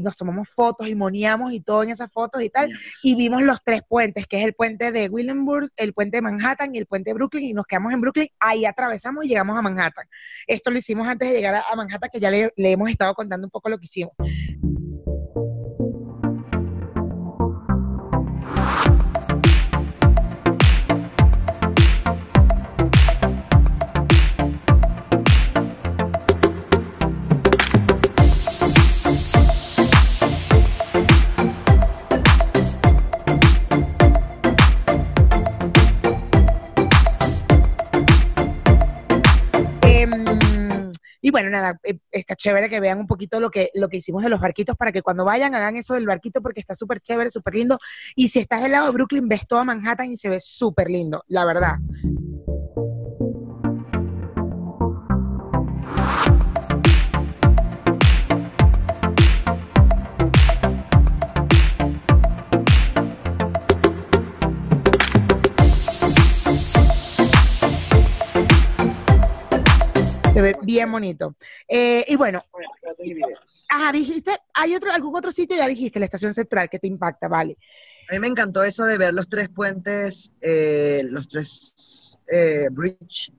nos tomamos fotos y moníamos y todo en esas fotos y tal, y vimos los tres puentes, que es el puente de Williamsburg, el puente de Manhattan y el puente de Brooklyn, y nos quedamos en Brooklyn, ahí atravesamos y llegamos a Manhattan. Esto lo hicimos antes de llegar a, Manhattan, que ya le hemos estado contando un poco lo que hicimos. Y bueno, nada, eh, está chévere que vean un poquito lo que, lo que hicimos de los barquitos para que cuando vayan hagan eso del barquito porque está súper chévere, súper lindo. Y si estás del lado de Brooklyn, ves toda Manhattan y se ve súper lindo, la verdad. Se ve bien bonito. Eh, y bueno, ajá, dijiste, ¿hay otro, algún otro sitio? Ya dijiste, la estación central que te impacta, vale. A mí me encantó eso de ver los tres puentes, eh, los tres eh, bridge,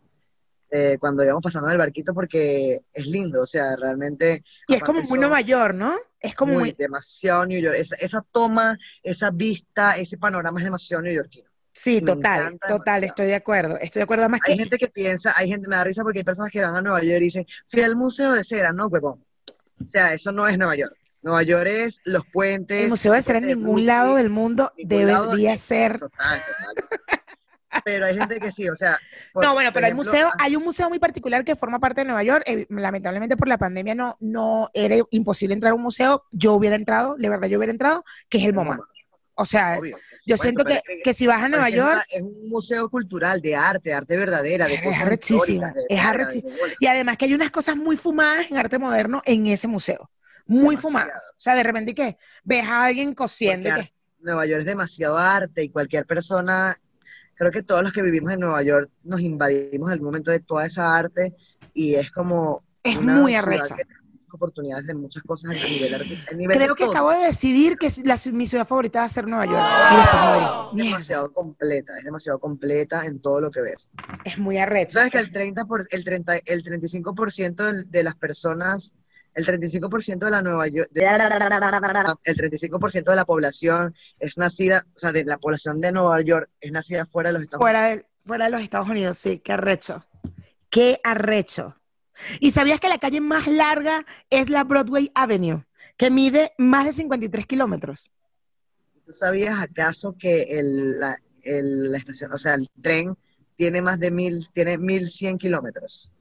eh, cuando íbamos pasando en el barquito, porque es lindo, o sea, realmente. Y es como muy Nueva York, ¿no? Es como muy, muy, demasiado New York. Esa, esa toma, esa vista, ese panorama es demasiado neoyorquino. Sí, me total, total, estoy de acuerdo, estoy de acuerdo. Además Hay que gente que piensa, hay gente, me da risa porque hay personas que van a Nueva York y dicen, fui al Museo de Cera, no, huevón. O sea, eso no es Nueva York. Nueva York es los puentes. el Museo de Cera en ningún lado del mundo debería ser. Total, total. Pero hay gente que sí, o sea. por- No, bueno, pero el museo, ah, hay un museo muy particular que forma parte de Nueva York. eh, lamentablemente por la pandemia no, no era imposible entrar a un museo. Yo hubiera entrado, de verdad yo hubiera entrado, que es el MoMA. O sea, obvio, yo supuesto, siento que, que si vas a Nueva que York, Es un museo cultural de arte, de arte verdadera, de Es cosas de es bola. y además que hay unas cosas muy fumadas en arte moderno en ese museo. Muy Demasiado. fumadas. O sea, de repente, ¿qué? Ves a alguien cosiendo y qué. Nueva York es demasiado arte y cualquier persona, creo que todos los que vivimos en Nueva York nos invadimos en el momento de toda esa arte y es como Es muy arrecha. que- oportunidades de muchas cosas a nivel artístico. Creo que todo. acabo de decidir que la, mi ciudad favorita va a ser Nueva York. Y. Es demasiado completa, es demasiado completa en todo lo que ves. es muy arrecho. ¿Sabes que el 30 por, el 30, el 35% del- de las personas, el 35% de la Nueva York, de- el 35% de la población es nacida, o sea, de la población de Nueva York es nacida fuera de los Estados Fuera de, fuera de los Estados Unidos, sí, qué arrecho. Qué arrecho. ¿Y sabías que la calle más larga es la Broadway Avenue, que mide más de 53 kilómetros? ¿Tú sabías acaso que el, la, el- la estación, o sea, el tren tiene más de mil, tiene 1100 kilómetros?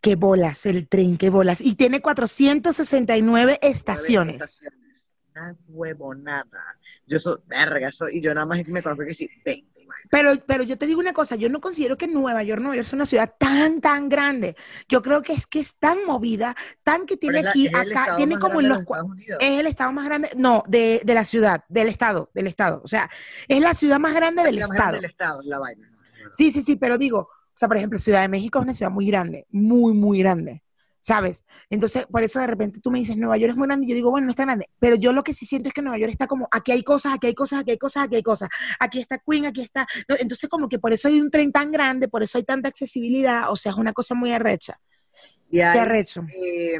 Qué bolas, el tren, qué bolas. Y tiene 469 Nueve estaciones. estaciones. Una huevonada. Yo soy, verga, soy, y yo nada más me conozco que sí, 20. Pero, pero yo te digo una cosa, yo no considero que Nueva York, Nueva York es una ciudad tan, tan grande. Yo creo que es que es tan movida, tan que tiene la- aquí, acá, tiene como en los... Es el estado más grande, no, de, de la ciudad, del estado, del estado. O sea, es la ciudad más grande del estado. grande del estado, es la vaina. Sí, sí, sí, pero digo, o sea, por ejemplo, Ciudad de México es una ciudad muy grande, muy, muy grande, ¿sabes? Entonces, por eso de repente tú me dices, Nueva York es muy grande, y yo digo, bueno, no es tan grande, pero yo lo que sí siento es que Nueva York está como, aquí hay cosas, aquí hay cosas, aquí hay cosas, aquí hay cosas, aquí está Queen, aquí está, no, entonces como que por eso hay un tren tan grande, por eso hay tanta accesibilidad, o sea, es una cosa muy arrecha, Y hay, arrecho. eh,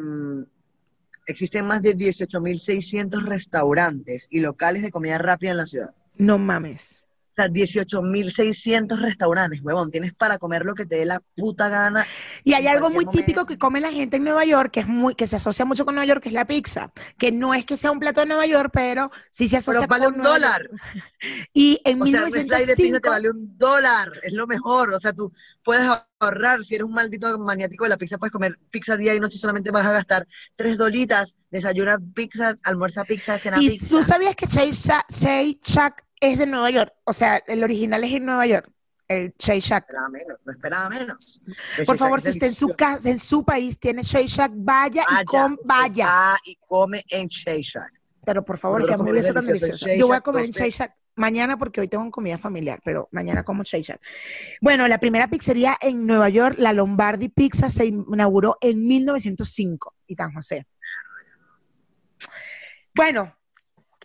existen más de 18.600 restaurantes y locales de comida rápida en la ciudad. No mames. Sea, 18.600 restaurantes, huevón. Tienes para comer lo que te dé la puta gana. Y hay algo muy típico que come la gente en Nueva York, que es muy, que se asocia mucho con Nueva York, que es la pizza, que no es que sea un plato de Nueva York, pero sí se asocia Pero vale con un Nueva dólar. York. Y en O sea, un slice de pizza 1905 te vale un dólar. Es lo mejor. O sea, tú puedes ahorrar. Si eres un maldito maniático de la pizza, puedes comer pizza día y noche. Solamente vas a gastar tres dolitas. Desayunar pizza, almuerza pizza, cena Y pizza. tú sabías que Shake Shack, es de Nueva York, o sea, el original es en Nueva York, el Shake Shack. esperaba menos, no esperaba menos. Por favor, si usted en su casa, en su país tiene Shake Shack, vaya, y Vaya, usted vaya. va y come en Shake Shack. Pero por favor, que hamburguesa tan deliciosa. Yo voy a comer en. Shake Shack mañana porque hoy tengo comida familiar, pero mañana como Shake Shack. Bueno, la primera pizzería en Nueva York, la Lombardi Pizza, se inauguró en 1905 y San José. Bueno,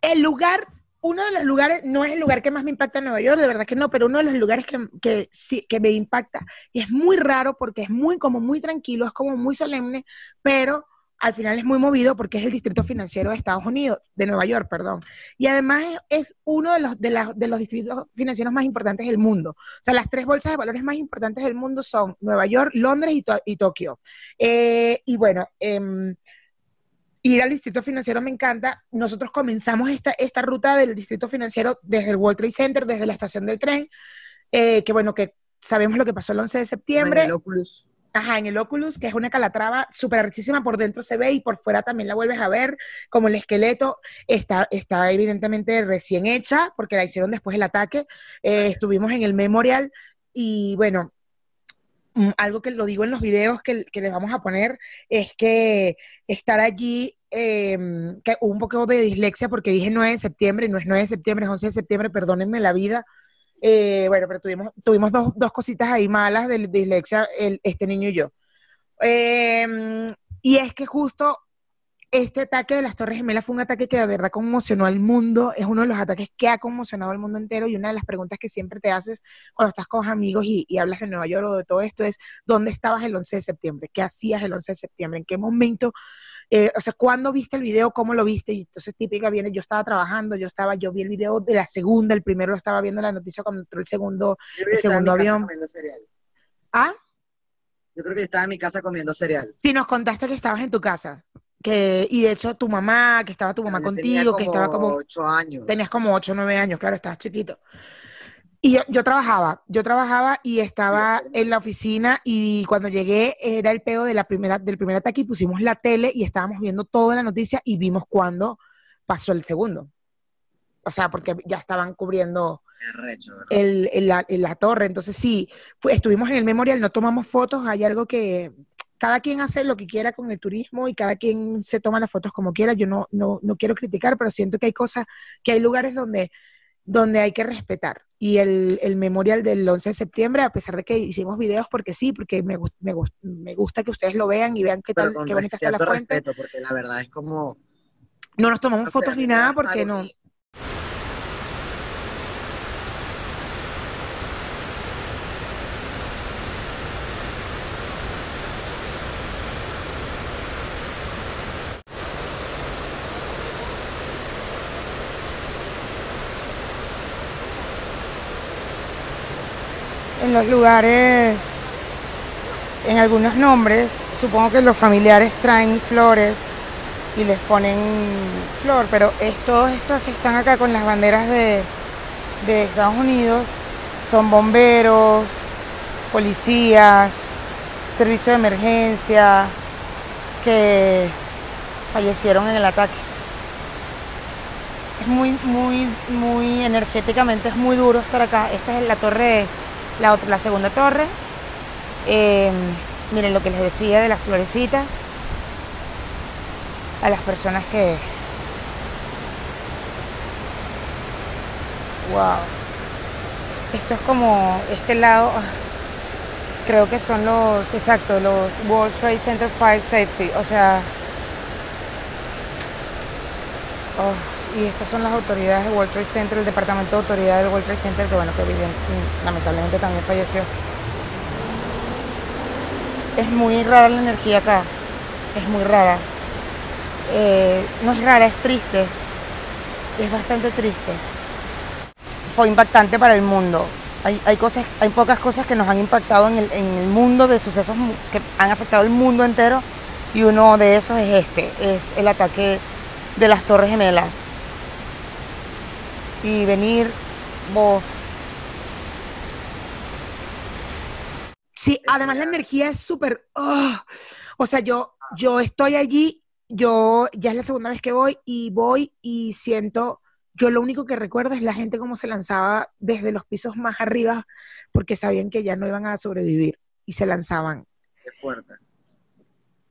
el lugar, uno de los lugares, no es el lugar que más me impacta en Nueva York, de verdad que no, pero uno de los lugares que, que sí, que me impacta. Y es muy raro porque es muy, como muy tranquilo, es como muy solemne, pero al final es muy movido porque es el distrito financiero de Estados Unidos, de Nueva York, perdón. Y además es, uno de los, de, la- de los distritos financieros más importantes del mundo. O sea, las tres bolsas de valores más importantes del mundo son Nueva York, Londres y, To- y Tokio. Eh, y bueno, em, ir al distrito financiero me encanta. Nosotros comenzamos esta, esta ruta del distrito financiero desde el World Trade Center, desde la estación del tren, eh, que bueno, que sabemos lo que pasó el 11 de septiembre. En el Oculus. Ajá, en el Oculus, que es una calatrava súper artísima, por dentro se ve y por fuera también la vuelves a ver, como el esqueleto está, está evidentemente recién hecha, porque la hicieron después del ataque. Eh, estuvimos en el Memorial y bueno, algo que lo digo en los videos que, que les vamos a poner es que estar allí, eh, que hubo un poco de dislexia porque dije 9 de septiembre, y no es 9 de septiembre, es 11 de septiembre, perdónenme la vida. Eh, bueno, pero tuvimos, tuvimos dos, dos cositas ahí malas de dislexia, este niño y yo. Eh, y es que justo este ataque de las Torres Gemelas fue un ataque que de verdad conmocionó al mundo, es uno de los ataques que ha conmocionado al mundo entero y una de las preguntas que siempre te haces cuando estás con amigos y, y hablas de Nueva York o de todo esto es, ¿dónde estabas el 11 de septiembre? ¿Qué hacías el 11 de septiembre? ¿En qué momento? Eh, o sea, ¿cuándo viste el video? ¿Cómo lo viste? Y entonces típica viene, yo estaba trabajando, yo estaba, yo vi el video de la segunda, el primero lo estaba viendo la noticia cuando entró el segundo, El en segundo avión. ah, Yo creo que estaba en mi casa comiendo cereal. sí, nos contaste que estabas en tu casa, que, y de hecho tu mamá, que estaba tu mamá Yo tenía contigo, que estaba como ocho años. tenías como 8 o 9 años, claro, estabas chiquito. Y yo, yo trabajaba, yo trabajaba y estaba en la oficina y cuando llegué era el pedo de la primera, del primer ataque y pusimos la tele y estábamos viendo toda la noticia y vimos cuando pasó el segundo. O sea, porque ya estaban cubriendo el, el- la, la torre. Entonces sí, fue- estuvimos en el memorial, no tomamos fotos, hay algo que cada quien hace lo que quiera con el turismo y cada quien se toma las fotos como quiera. Yo no, no, no quiero criticar, pero siento que hay cosas, que hay lugares donde donde hay que respetar. Y el, el memorial del 11 de septiembre, a pesar de que hicimos videos, porque sí, porque me, me, me gusta que ustedes lo vean y vean qué tal, qué bonita está la fuente. respeto, porque la verdad es como... No nos tomamos o sea, fotos ni nada porque no. Los lugares, en algunos nombres, supongo que los familiares traen flores y les ponen flor, pero es- todos estos que están acá con las banderas de, de Estados Unidos son bomberos, policías, servicio de emergencia que fallecieron en el ataque. Es muy, muy, muy energéticamente, es muy duro estar acá. Esta es la torre, la, otra, la segunda torre. Eh, miren lo que les decía de las florecitas. A las personas que... Wow. Esto es como este lado, ah, creo que son los, exacto, los World Trade Center Fire Safety, o sea, oh, y estas son las autoridades del World Trade Center, el departamento de autoridad del World Trade Center, que bueno, que evidente- lamentablemente también falleció. Es muy rara la energía acá, es muy rara. Eh, no es rara, es triste, es bastante triste fue impactante para el mundo. Hay, cosas, hay pocas cosas que nos han impactado en el, en el mundo de sucesos que han afectado el mundo entero y uno de esos es este, es el ataque de las Torres Gemelas. Y venir vos. Sí, además la energía es súper... oh, O sea, yo, yo estoy allí, yo ya es la segunda vez que voy y voy y siento yo lo único que recuerdo es la gente cómo se lanzaba desde los pisos más arriba porque sabían que ya no iban a sobrevivir y se lanzaban. Qué fuerte.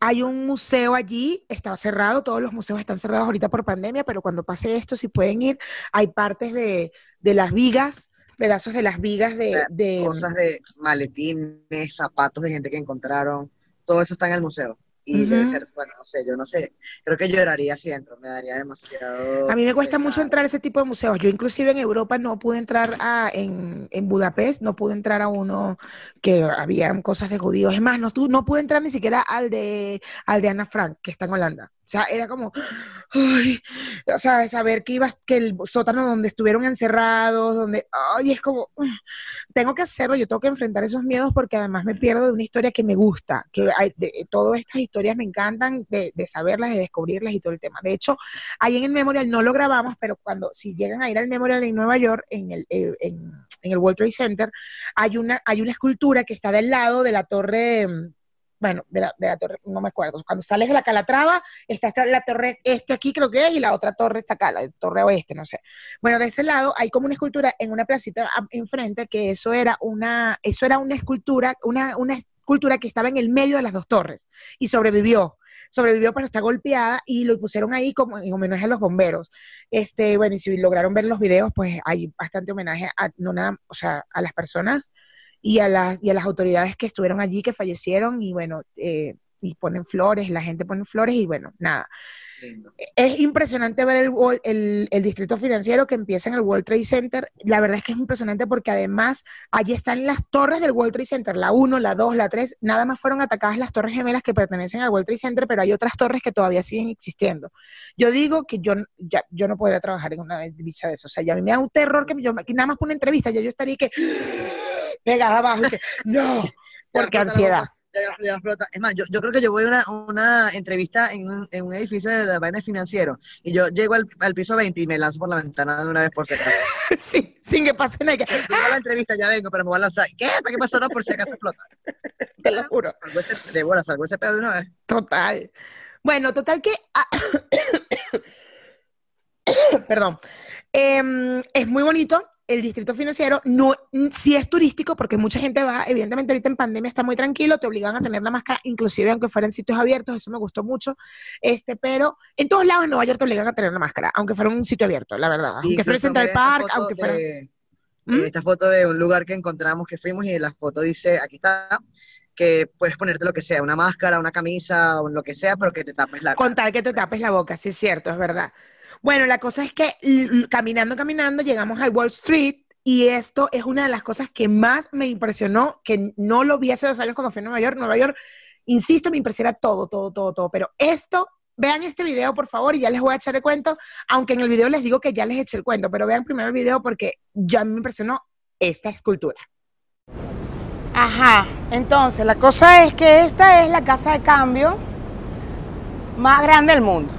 Hay un museo allí, estaba cerrado, todos los museos están cerrados ahorita por pandemia, pero cuando pase esto, si pueden ir, hay partes de, de las vigas, pedazos de las vigas de... de- Cosas de maletines, zapatos de gente que encontraron, todo eso está en el museo. Y debe ser, bueno, no sé, yo no sé, creo que lloraría si entro, me daría demasiado... A mí me cuesta mucho entrar a ese tipo de museos. Yo inclusive en Europa no pude entrar a, en, en Budapest, no pude entrar a uno que había cosas de judíos. Es más, no, no pude entrar ni siquiera al de, al de Ana Frank, que está en Holanda. O sea, era como, ay, o sea, saber que ibas, que el sótano donde estuvieron encerrados, donde, ay, es como, tengo que hacerlo, yo tengo que enfrentar esos miedos porque además me pierdo de una historia que me gusta, que de, todas estas historias me encantan de, de saberlas, de descubrirlas y todo el tema. De hecho, ahí en el Memorial no lo grabamos, pero cuando, si llegan a ir al Memorial en Nueva York, en el, eh, en, en el World Trade Center, hay una, hay una escultura que está del lado de la torre, bueno, de la, torre, no me acuerdo, cuando sales de la Calatrava, está, esta- la torre este aquí creo que es, y la otra torre está acá, la torre oeste, no sé. Bueno, de ese lado hay como una escultura en una placita enfrente, que eso era una, eso era una escultura, una, una escultura que estaba en el medio de las dos torres, y sobrevivió sobrevivió pero está golpeada y lo pusieron ahí como en homenaje a los bomberos. Este, bueno, y si lograron ver los videos, pues hay bastante homenaje a, no nada, o sea, a las personas y a las, y a las autoridades que estuvieron allí, que fallecieron, y bueno, eh, y ponen flores, la gente pone flores, y bueno, nada. Lindo. Es impresionante ver el, el, el distrito financiero que empieza en el World Trade Center. La verdad es que es impresionante porque además allí están las torres del World Trade Center, la 1, la 2, la 3. Nada más fueron atacadas las torres gemelas que pertenecen al World Trade Center, pero hay otras torres que todavía siguen existiendo. Yo digo que yo, ya, yo no podría trabajar en una bicha de eso. O sea, ya a mí me da un terror que yo, que nada más por una entrevista, ya yo estaría que pegada abajo. y que, no, porque ansiedad. Es más, yo, yo creo que yo voy a una, una entrevista en un, en un edificio de la vaina financiero y yo llego al, al piso 20 y me lanzo por la ventana de una vez por si acaso. Sí, sin que pase nada, Llego a la entrevista, ya vengo, pero me voy a lanzar. ¿Qué? ¿Para qué pasó? No, por si acaso explota. te lo juro. Salgo ese, de bola, salgo ese pedo de una vez. Total. Bueno, total que... ah, Perdón. Em, es muy bonito. El distrito financiero no mm, sí es turístico porque mucha gente va, evidentemente ahorita en pandemia está muy tranquilo, te obligan a tener la máscara, inclusive aunque fueran sitios abiertos, eso me gustó mucho, este, pero en todos lados en Nueva York te obligan a tener la máscara, aunque fuera un sitio abierto, la verdad, aunque fuera el Central Park, aunque fuera... de- ¿Mm? Esta foto de un lugar que encontramos que fuimos y la foto dice, aquí está, que puedes ponerte lo que sea, una máscara, una camisa, o lo que sea, pero que te tapes la Con tal que te tapes la boca, sí es cierto, es verdad. Bueno, la cosa es que caminando, caminando, llegamos al Wall Street y esto es una de las cosas que más me impresionó, que no lo vi hace dos años cuando fui a Nueva York. Nueva York, insisto, me impresiona todo, todo, todo, todo, pero esto, vean este video, por favor, y ya les voy a echar el cuento, aunque en el video les digo que ya les eché el cuento, pero vean primero el video porque ya me impresionó esta escultura. Ajá, entonces la cosa es que esta es la casa de cambio más grande del mundo.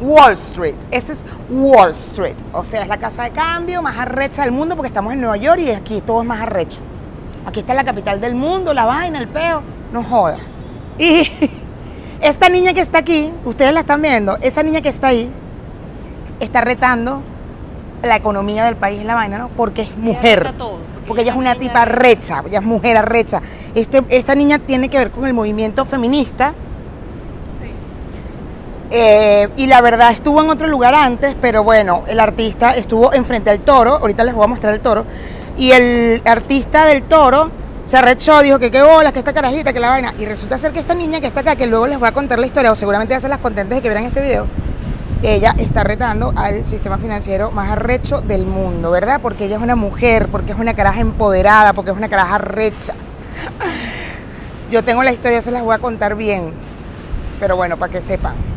Wall Street. Esta es Wall Street. O sea, es la casa de cambio más arrecha del mundo porque estamos en Nueva York y aquí todo es más arrecho. Aquí está la capital del mundo, la vaina, el peo. No joda. Y esta niña que está aquí, ustedes la están viendo, esa niña que está ahí, está retando la economía del país, la vaina, ¿no? Porque es mujer. Porque ella es una tipa arrecha, ella es mujer arrecha. Este, esta niña tiene que ver con el movimiento feminista. Eh, y la verdad estuvo en otro lugar antes, pero bueno, el artista estuvo enfrente al toro, ahorita les voy a mostrar el toro, y el artista del toro se arrechó, dijo que qué bolas, que esta carajita, que la vaina, y resulta ser que esta niña que está acá, que luego les voy a contar la historia, o seguramente ya se las conté antes de que vieran este video, ella está retando al sistema financiero más arrecho del mundo, ¿verdad? Porque ella es una mujer, porque es una caraja empoderada, porque es una caraja arrecha. Yo tengo la historia, se las voy a contar bien, pero bueno, para que sepan.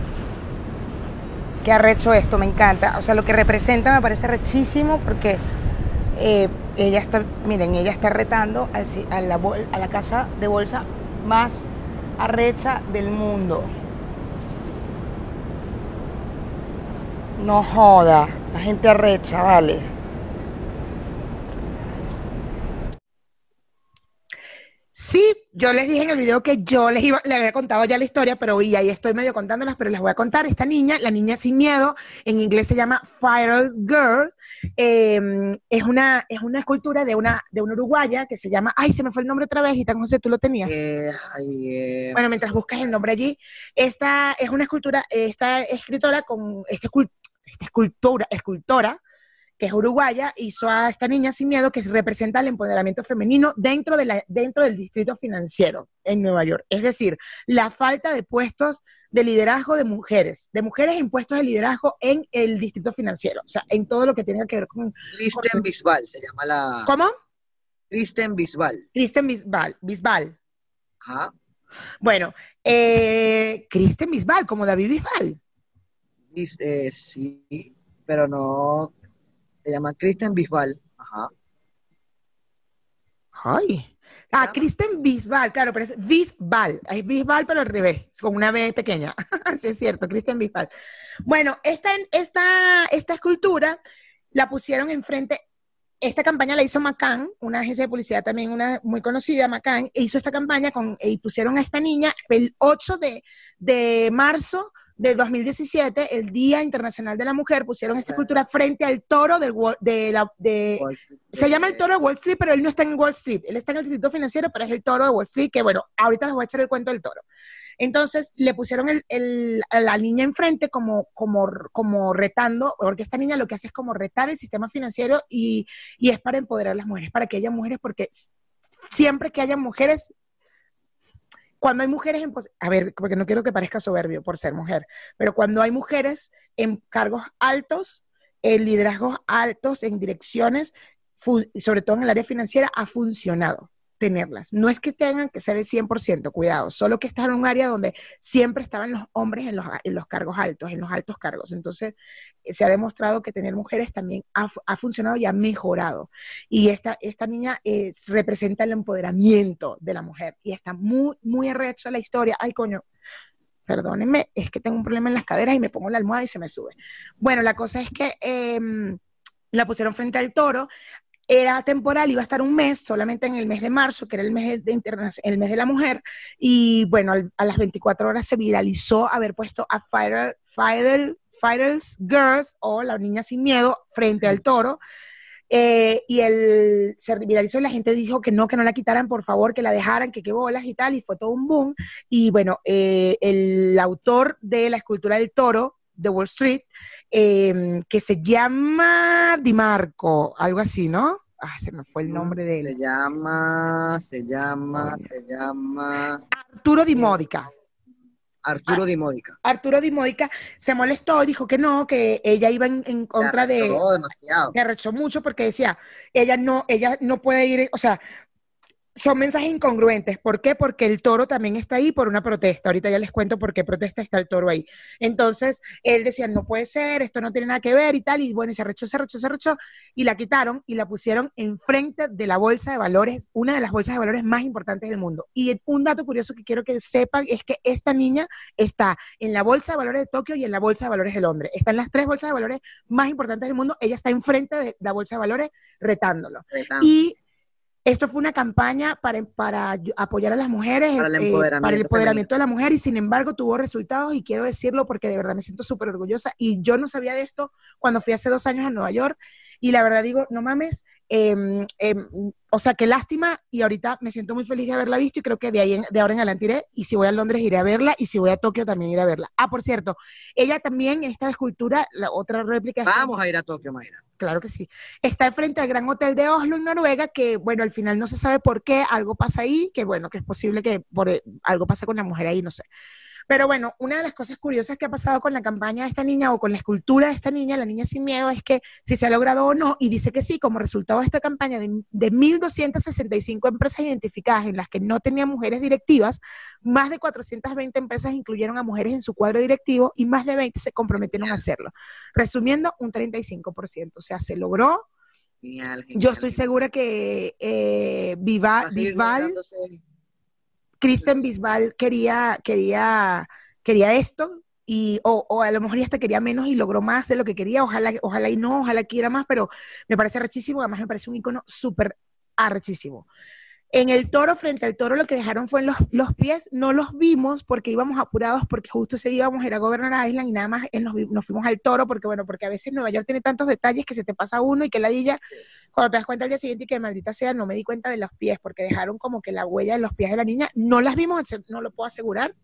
Qué arrecho esto, me encanta. O sea, lo que representa me parece rechísimo porque eh, ella está, miren, ella está retando a, la, a la casa de bolsa más arrecha del mundo. No joda, la gente arrecha, vale. Sí, yo les dije en el video que yo les iba, le había contado ya la historia, pero y ahí estoy medio contándolas, pero les voy a contar. Esta niña, la niña sin miedo, en inglés se llama Fires Girls, eh, es, una, es una escultura de una, de una uruguaya que se llama, ay, se me fue el nombre otra vez, y tan José, tú lo tenías. Eh, ay, eh, Bueno, mientras buscas el nombre allí, esta es una escultura, esta escritora con esta, esta escultura, escultora, que es uruguaya, hizo a esta niña sin miedo que representa el empoderamiento femenino dentro, de la, dentro del distrito financiero en Nueva York. Es decir, la falta de puestos de liderazgo de mujeres, de mujeres en puestos de liderazgo en el distrito financiero, o sea, en todo lo que tenga que ver con... Kristen Bisbal se llama la. ¿Cómo? Kristen Bisbal. Kristen Bisbal. Bisbal. Ajá. Bueno, eh, Kristen Bisbal, como David Bisbal. Bis- eh, sí, pero no. Se llama Kristen Bisbal. Ajá. Ay. Ah? Kristen Bisbal, claro, pero es Bisbal. Es Bisbal, pero al revés, con una B pequeña. sí, es cierto, Kristen Bisbal. Bueno, esta, esta, esta escultura la pusieron enfrente. Esta campaña la hizo McCann, una agencia de publicidad también, una muy conocida, McCann, e hizo esta campaña con, y pusieron a esta niña el 8 de, de marzo de 2017, el Día Internacional de la Mujer, pusieron esta escultura frente al toro del, de la, de, se llama el toro de Wall Street, pero él no está en Wall Street. Él está en el distrito financiero, pero es el toro de Wall Street, que bueno, ahorita les voy a echar el cuento del toro. Entonces le pusieron el- el- a la niña enfrente como, como, como retando, porque esta niña lo que hace es como retar el sistema financiero y, y es para empoderar a las mujeres, para que haya mujeres, porque siempre que haya mujeres, cuando hay mujeres en, a ver, porque no quiero que parezca soberbio por ser mujer, pero cuando hay mujeres en cargos altos, en liderazgos altos, en direcciones, sobre todo en el área financiera, ha funcionado tenerlas. No es que tengan que ser el 100%, cuidado, solo que estar en un área donde siempre estaban los hombres en los, en los cargos altos, en los altos cargos. Entonces, eh, se ha demostrado que tener mujeres también ha, fu- ha funcionado y ha mejorado. Y esta, esta niña eh, representa el empoderamiento de la mujer y está muy, muy arrecha la historia. Ay, coño. Perdónenme, es que tengo un problema en las caderas y me pongo la almohada y se me sube. Bueno, la cosa es que em, la pusieron frente al toro era temporal, iba a estar un mes, solamente en el mes de marzo, que era el mes de, el mes de la mujer, y bueno, a las 24 horas se viralizó haber puesto a Fire, Fire, Fires Girls o la niña sin miedo frente al toro. Eh, y el, se viralizó y la gente dijo que no, que no la quitaran, por favor, que la dejaran, que qué bolas y tal, y fue todo un boom. Y bueno, eh, el autor de la escultura del toro de Wall Street, eh, que se llama Di Marco, algo así, ¿no? Ah, se me fue el nombre de Se él. llama, se llama, se llama Arturo Di Modica. Arturo Di Módica. Arturo Di Modica se molestó, dijo que no, que ella iba en, en contra de... Demasiado. se arrechó mucho porque decía, ella no, ella no puede ir, o sea, son mensajes incongruentes. ¿Por qué? Porque el toro también está ahí por una protesta. Ahorita ya les cuento por qué protesta está el toro ahí. Entonces, él decía, no puede ser, esto no tiene nada que ver y tal. Y bueno, y se arrechó, se arrechó, se arrechó. Y la quitaron y la pusieron enfrente de la bolsa de valores, una de las bolsas de valores más importantes del mundo. Y un dato curioso que quiero que sepan es que esta niña está en la bolsa de valores de Tokio y en la bolsa de valores de Londres. Está en las tres bolsas de valores más importantes del mundo. Ella está enfrente de la bolsa de valores retándolo. Y esto fue una campaña para, para apoyar a las mujeres, Para el eh, empoderamiento para el empoderamiento de la mujer y sin embargo tuvo resultados y quiero decirlo porque de verdad me siento súper orgullosa y yo no sabía de esto cuando fui hace dos años a Nueva York y la verdad digo, no mames, em, em, o sea, qué lástima y ahorita me siento muy feliz de haberla visto y creo que de ahí en- de ahora en adelante iré y si voy a Londres iré a verla y si voy a Tokio también iré a verla. Ah, por cierto, ella también, esta escultura, la otra réplica... Vamos a ir a Tokio, Mayra. Claro que sí. Está frente al Gran Hotel de Oslo, en Noruega, que, bueno, al final no se sabe por qué, algo pasa ahí, que, bueno, que es posible que por, eh, algo pasa con la mujer ahí, no sé. Pero bueno, una de las cosas curiosas que ha pasado con la campaña de esta niña o con la escultura de esta niña, la niña sin miedo, es que si se ha logrado o no, y dice que sí, como resultado de esta campaña de, de 1.265 empresas identificadas en las que no tenían mujeres directivas, más de 420 empresas incluyeron a mujeres en su cuadro directivo y más de 20 se comprometieron a hacerlo. Resumiendo, un 35%. O sea, se logró. Genial, Yo estoy segura que eh, Va Viva, lográndose. Kristen Bisbal quería, quería, quería esto. Y, o, o a lo mejor ya hasta quería menos y logró más de lo que quería. Ojalá, ojalá y no, ojalá quiera más, pero me parece arrechísimo. Además, me parece un icono súper arrechísimo. En el toro, frente al toro, lo que dejaron fue los, los pies, no los vimos porque íbamos apurados, porque justo ese día íbamos a ir a Governor Island y nada más eh, nos, nos fuimos al toro, porque bueno, porque a veces Nueva York tiene tantos detalles que se te pasa uno y que la dilla, cuando te das cuenta al día siguiente y que maldita sea, no me di cuenta de los pies, porque dejaron como que la huella de los pies de la niña, no las vimos, no lo puedo asegurar,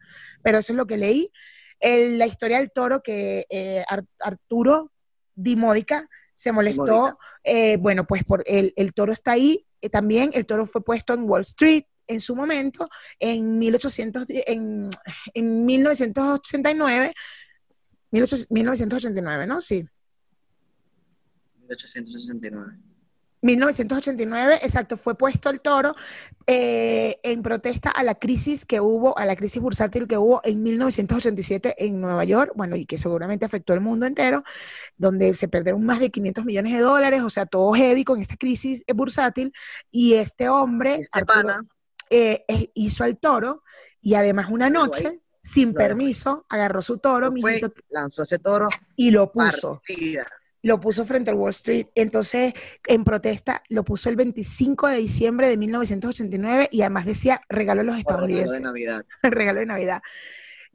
pero eso es lo que leí. El- la historia del toro que eh, Ar- Arturo Di Módica se molestó, eh, bueno, pues por el, el toro está ahí, eh, también el toro fue puesto en Wall Street en su momento, en 1800, en, en 1989, 1800 1989, ¿no? Sí. 1869. 1989, exacto, fue puesto el toro eh, en protesta a la crisis que hubo, a la crisis bursátil que hubo en 1987 en Nueva York, bueno, y que seguramente afectó al mundo entero, donde se perdieron más de 500 millones de dólares, o sea, todo heavy con esta crisis eh, bursátil, y este hombre, Este Arturo, eh, eh, hizo al toro, y además una noche, sin permiso, agarró su toro, fue, mijito, lanzó ese toro, y lo puso. partida. Lo puso frente al Wall Street. Entonces, en protesta, lo puso el 25 de diciembre de 1989 y además decía regalo a los por regalo de estadounidenses, Navidad. regalo de Navidad.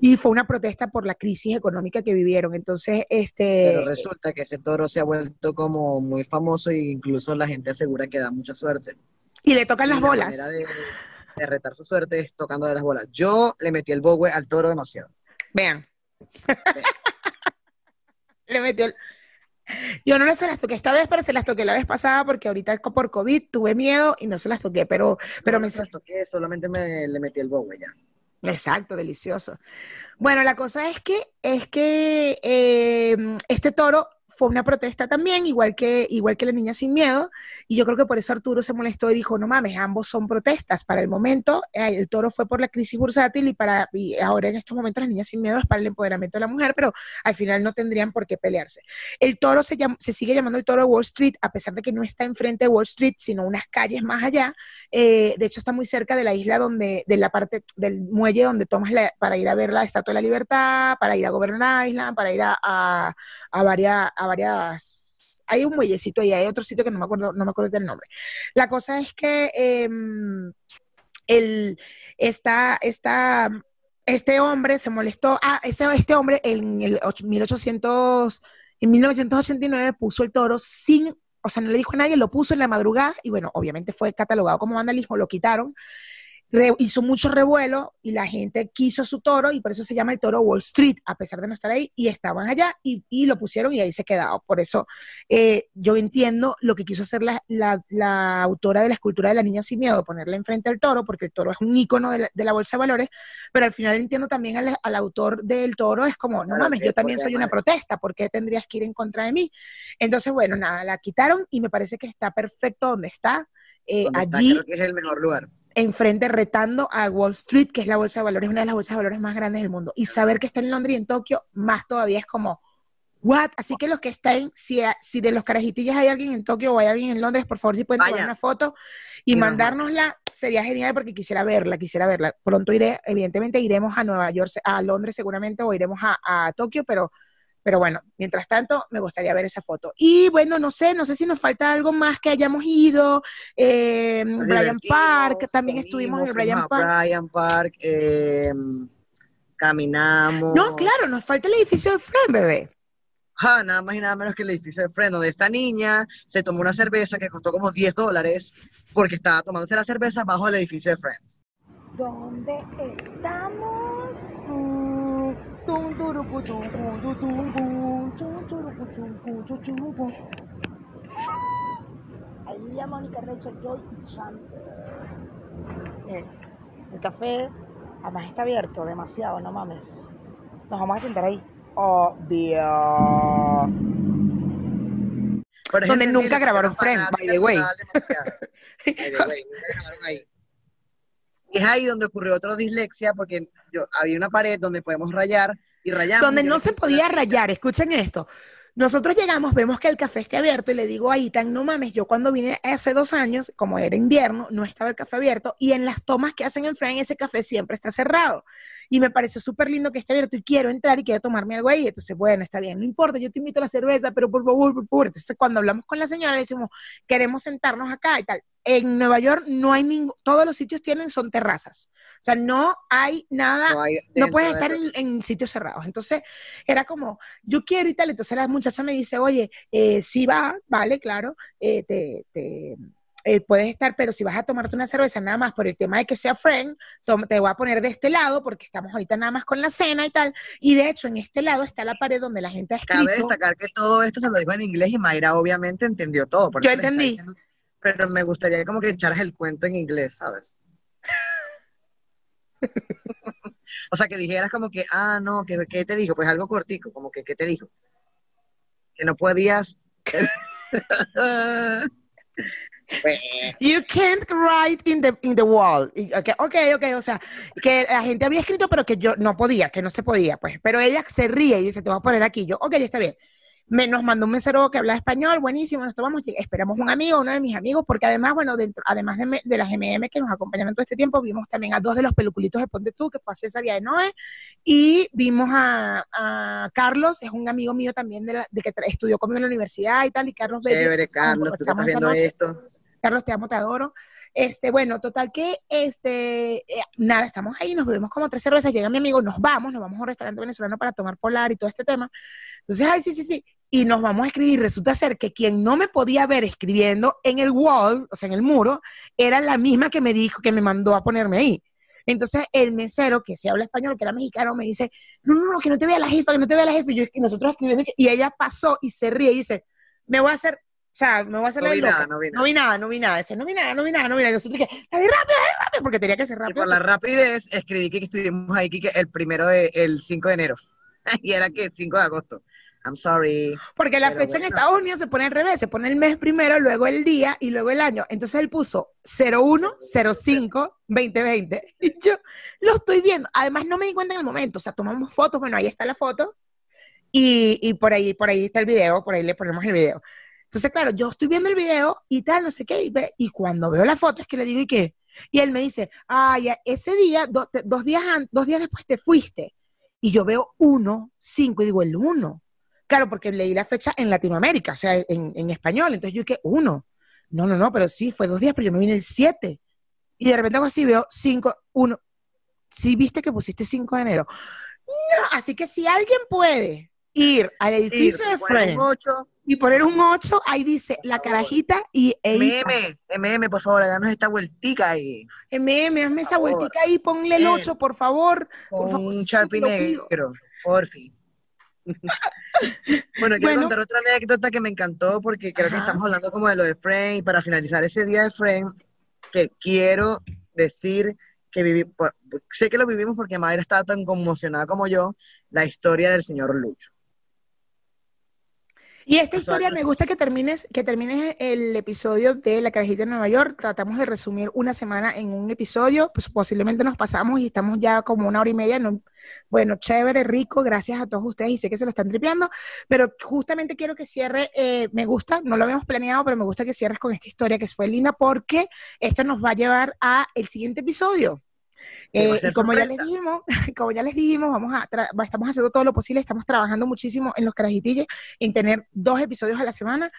Y fue una protesta por la crisis económica que vivieron. Entonces, Pero este, resulta que ese toro se ha vuelto como muy famoso e incluso la gente asegura que da mucha suerte. y le tocan Y las la bolas. manera de, de retar su suerte es tocándole las bolas. Yo le metí el bowe al toro demasiado. Vean. le metió el... Yo no se las toqué esta vez, pero se las toqué la vez pasada porque ahorita por COVID tuve miedo y no se las toqué, pero, pero No, me, no se las toqué, solamente me le metí el bowe ya. Exacto, delicioso. Bueno, la cosa es que, es que eh, este toro fue una protesta también, igual que, igual que la niña sin miedo, y yo creo que por eso Arturo se molestó y dijo, no mames, ambos son protestas. Para el momento, eh, el toro fue por la crisis bursátil y, para, ahora en estos momentos la niña sin miedo es para el empoderamiento de la mujer, pero al final no tendrían por qué pelearse. El toro se, llama- se sigue llamando el toro de Wall Street, a pesar de que no está enfrente de Wall Street, sino unas calles más allá. Eh, de hecho, está muy cerca de la isla donde, de la parte del muelle donde tomas la- para ir a ver la Estatua de la Libertad, para ir a Governor Island, para ir a, a, varias, varias, hay un muellecito y hay otro sitio que no me acuerdo, no me acuerdo del nombre. La cosa es que em, el, esta, esta, este hombre se molestó, ah, ese, este hombre en el och- 1800, en 1989 puso el toro sin o sea, no le dijo a nadie, lo puso en la madrugada y bueno, obviamente fue catalogado como vandalismo, lo quitaron, re- hizo mucho revuelo y la gente quiso su toro y por eso se llama el toro Wall Street, a pesar de no estar ahí, y estaban allá y, y lo pusieron y ahí se quedó. Por eso eh, yo entiendo lo que quiso hacer la, la- la autora de la escultura de la niña sin miedo, ponerle enfrente al toro, porque el toro es un ícono de la, de la bolsa de valores, pero al final entiendo también al, al autor del toro, es como, no mames, yo también soy una protesta, ¿por qué tendrías que ir en contra de mí? Entonces, bueno, nada, la quitaron y me parece que está perfecto donde está. eh, Donde está, allí creo que es el mejor lugar. Enfrente retando a Wall Street, que es la bolsa de valores, una de las bolsas de valores más grandes del mundo. Y saber que está en Londres y en Tokio, más todavía es como, ¿what? Así que los que estén, si, si de los carajitillas hay alguien en Tokio o hay alguien en Londres, por favor, si pueden tomar Vaya. una foto y Y nos mandárnosla, sería genial porque quisiera verla, quisiera verla. Pronto iré, evidentemente iremos a Nueva York, a Londres seguramente, o iremos a, a Tokio, pero... Pero bueno, mientras tanto, me gustaría ver esa foto. Y bueno, no sé, no sé si nos falta algo más que hayamos ido. Eh, divertimos, Park, también estuvimos en el a Park. Bryant Park, eh, caminamos. No, claro, nos falta el edificio de Friend, bebé. Ja, nada más y nada menos que el edificio de Friend, donde esta niña se tomó una cerveza que costó como 10 dólares porque estaba tomándose la cerveza bajo el edificio de Friends. ¿Dónde estamos? Ahí a Mónica Rachel Joy. Miren, el café además está abierto demasiado, no mames. Nos vamos a sentar ahí. Obvio. Por Donde ejemplo, nunca grabaron Friends, by the way. total demasiado. By the way, nunca grabaron ahí. Es ahí donde ocurrió otra dislexia, porque yo, había una pared donde podemos rayar y rayamos. donde y no se podía rayar, escuchen esto. Nosotros llegamos, vemos que el café está abierto y le digo a Itan, no mames, yo cuando vine hace dos años, como era invierno, no estaba el café abierto y en las tomas que hacen en Frank ese café siempre está cerrado. Y me pareció súper lindo que esté abierto y quiero entrar y quiero tomarme algo ahí. Entonces, bueno, está bien, no importa, yo te invito a la cerveza, pero por favor, por favor. Entonces, cuando hablamos con la señora, le decimos, queremos sentarnos acá y tal. En Nueva York no hay ningún, todos los sitios tienen, son terrazas. O sea, no hay nada No, hay no dentro puedes de- estar en, en sitios cerrados. Entonces, era como, yo quiero y tal. Entonces la muchacha me dice, oye, eh, sí va, vale, claro, eh, te, te- eh, puedes estar, pero si vas a tomarte una cerveza nada más por el tema de que sea friend, te voy a poner de este lado porque estamos ahorita nada más con la cena y tal. Y de hecho, en este lado está la pared donde la gente ha Cabe escrito. destacar que todo esto se lo dijo en inglés y Mayra obviamente entendió todo. Yo entendí. diciendo- pero me gustaría como que echaras el cuento en inglés, ¿sabes? o sea, que dijeras como que, ah, no, que, ¿qué te dijo? Pues algo cortico, como que, ¿qué te dijo? Que no podías... You can't write in the, in the wall. Y, ok, ok, o sea, que la gente había escrito, pero que yo no podía, que no se podía, pues. Pero ella se ríe y dice, te voy a poner aquí. Yo, ok, está bien. Me, nos mandó un mesero que habla español, buenísimo, nos tomamos, esperamos un amigo, uno de mis amigos, porque además, bueno, dentro, además de, me- de las MM que nos acompañaron todo este tiempo, vimos también a dos de los peluculitos de Ponte Tú, que fue a César y a Noé, y vimos a, a Carlos, es un amigo mío también de, la- de que estudió conmigo en la universidad y tal, y Carlos chévere, Carlos, tú estás viendo esto. Carlos, te amo, te adoro. Este, bueno, total que, este, eh, nada, estamos ahí, nos bebemos como tres cervezas, llega mi amigo, nos vamos, nos vamos a un restaurante venezolano para tomar polar y todo este tema. Entonces, ay, sí, sí, sí, y nos vamos a escribir. Resulta ser que quien no me podía ver escribiendo en el wall, o sea, en el muro, era la misma que me dijo, que me mandó a ponerme ahí. Entonces, el mesero, que se habla español, que era mexicano, me dice, no, no, no, que no te vea la jefa, que no te vea la jefa. Y, yo, y nosotros escribiendo, y ella pasó y se ríe y dice, me voy a hacer, o sea, me voy a hacer No la vi loca. nada, no vi No nada. vi nada, no vi nada. No vi nada, no vi nada, no vi nada. Y nosotros que, dale rápido, dale rápido, porque tenía que ser Y rápido. por la rapidez, escribí que estuvimos ahí que el primero de, el 5 de enero. y era que 5 de agosto. I'm sorry. Porque la fecha en. Estados Unidos se pone al revés, se pone el mes primero, luego el día y luego el año. Entonces él puso 01, 05, 2020. Y yo lo estoy viendo. Además no me di cuenta en el momento. O sea, tomamos fotos, bueno, ahí está la foto. Y, y por ahí, por ahí está el video, por ahí le ponemos el video. Entonces, claro, yo estoy viendo el video y tal, no sé qué, y, ve- y cuando veo la foto es que le digo, ¿y qué? Y él me dice, ya, ese día, dos, días an- dos días después te fuiste. Y yo veo uno, cinco, y digo, el uno. Claro, porque leí la fecha en Latinoamérica, o sea, en, español. Entonces yo que uno. No, no, no, pero sí, fue dos días, pero yo me vine el 7. Y de repente hago así, veo 5, 1. Sí, viste que pusiste 5 de enero. No, así que si alguien puede ir al Ir, edificio de Friends un 8, y poner un 8, ahí dice la carajita y. MM, MM, por favor, háganos esta vueltica ahí. MM, hazme esa favor. vueltica ahí, ponle el Bien. 8, por favor. Por un pido. negro, por fin. bueno, quiero Bueno. contar otra anécdota que me encantó porque creo que estamos hablando como de lo de Frame y para finalizar ese día de Frame, que quiero decir que viví, pues, sé que lo vivimos porque Mayra estaba tan conmocionada como yo, la historia del señor Lucho. Y esta historia me gusta que termines, que termines el episodio de La Carajita de Nueva York. Tratamos de resumir una semana en un episodio, pues posiblemente nos pasamos y estamos ya como una hora y media. ¿no? Bueno, chévere, rico, gracias a todos ustedes y sé que se lo están tripeando, pero justamente quiero que cierre, eh, me gusta, no lo habíamos planeado, pero me gusta que cierres con esta historia que fue linda porque esto nos va a llevar a el siguiente episodio. Eh, y como ya les dijimos, como ya les dijimos, vamos a estamos haciendo todo lo posible, estamos trabajando muchísimo en los carajitillos, en tener dos episodios a la semana.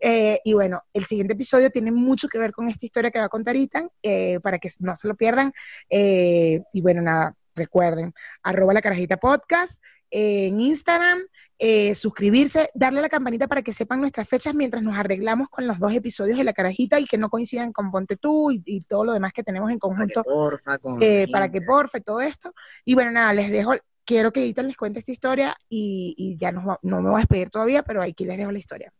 Eh, y bueno, el siguiente episodio tiene mucho que ver con esta historia que va a contar Ethan, eh, para que no se lo pierdan. Eh, y bueno, nada, recuerden, arroba la carajita podcast eh, en Instagram, eh, suscribirse, darle a la campanita para que sepan nuestras fechas mientras nos arreglamos con los dos episodios de la carajita y que no coincidan con Ponte tú y, y todo lo demás que tenemos en Para que conjunto porfa, con eh, para que porfe todo esto. Y bueno, nada, les dejo, quiero que Ethan les cuente esta historia y, y ya nos va- no me voy a despedir todavía, pero aquí les dejo la historia.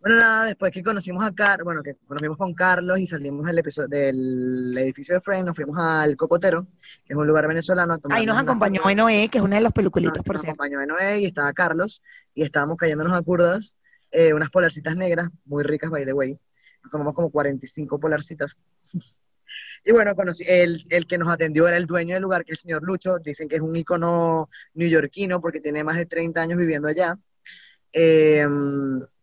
Bueno, nada, después que conocimos a Carlos, bueno, que nos vimos con Carlos y salimos del episodio del edificio de Frame, nos fuimos al Cocotero, que es un lugar venezolano. a Ahí nos acompañó fotos. Noé, que es una de los peluculitos, nos, por nos cierto. acompañó de Noé y estaba Carlos y estábamos cayéndonos a curdas, eh, unas polarcitas negras, muy ricas, by the way. Nos tomamos como 45 polarcitas. y bueno, conocí, el, el que nos atendió era el dueño del lugar, que es el señor Lucho. Dicen que es un ícono neoyorquino porque tiene más de 30 años viviendo allá. Eh,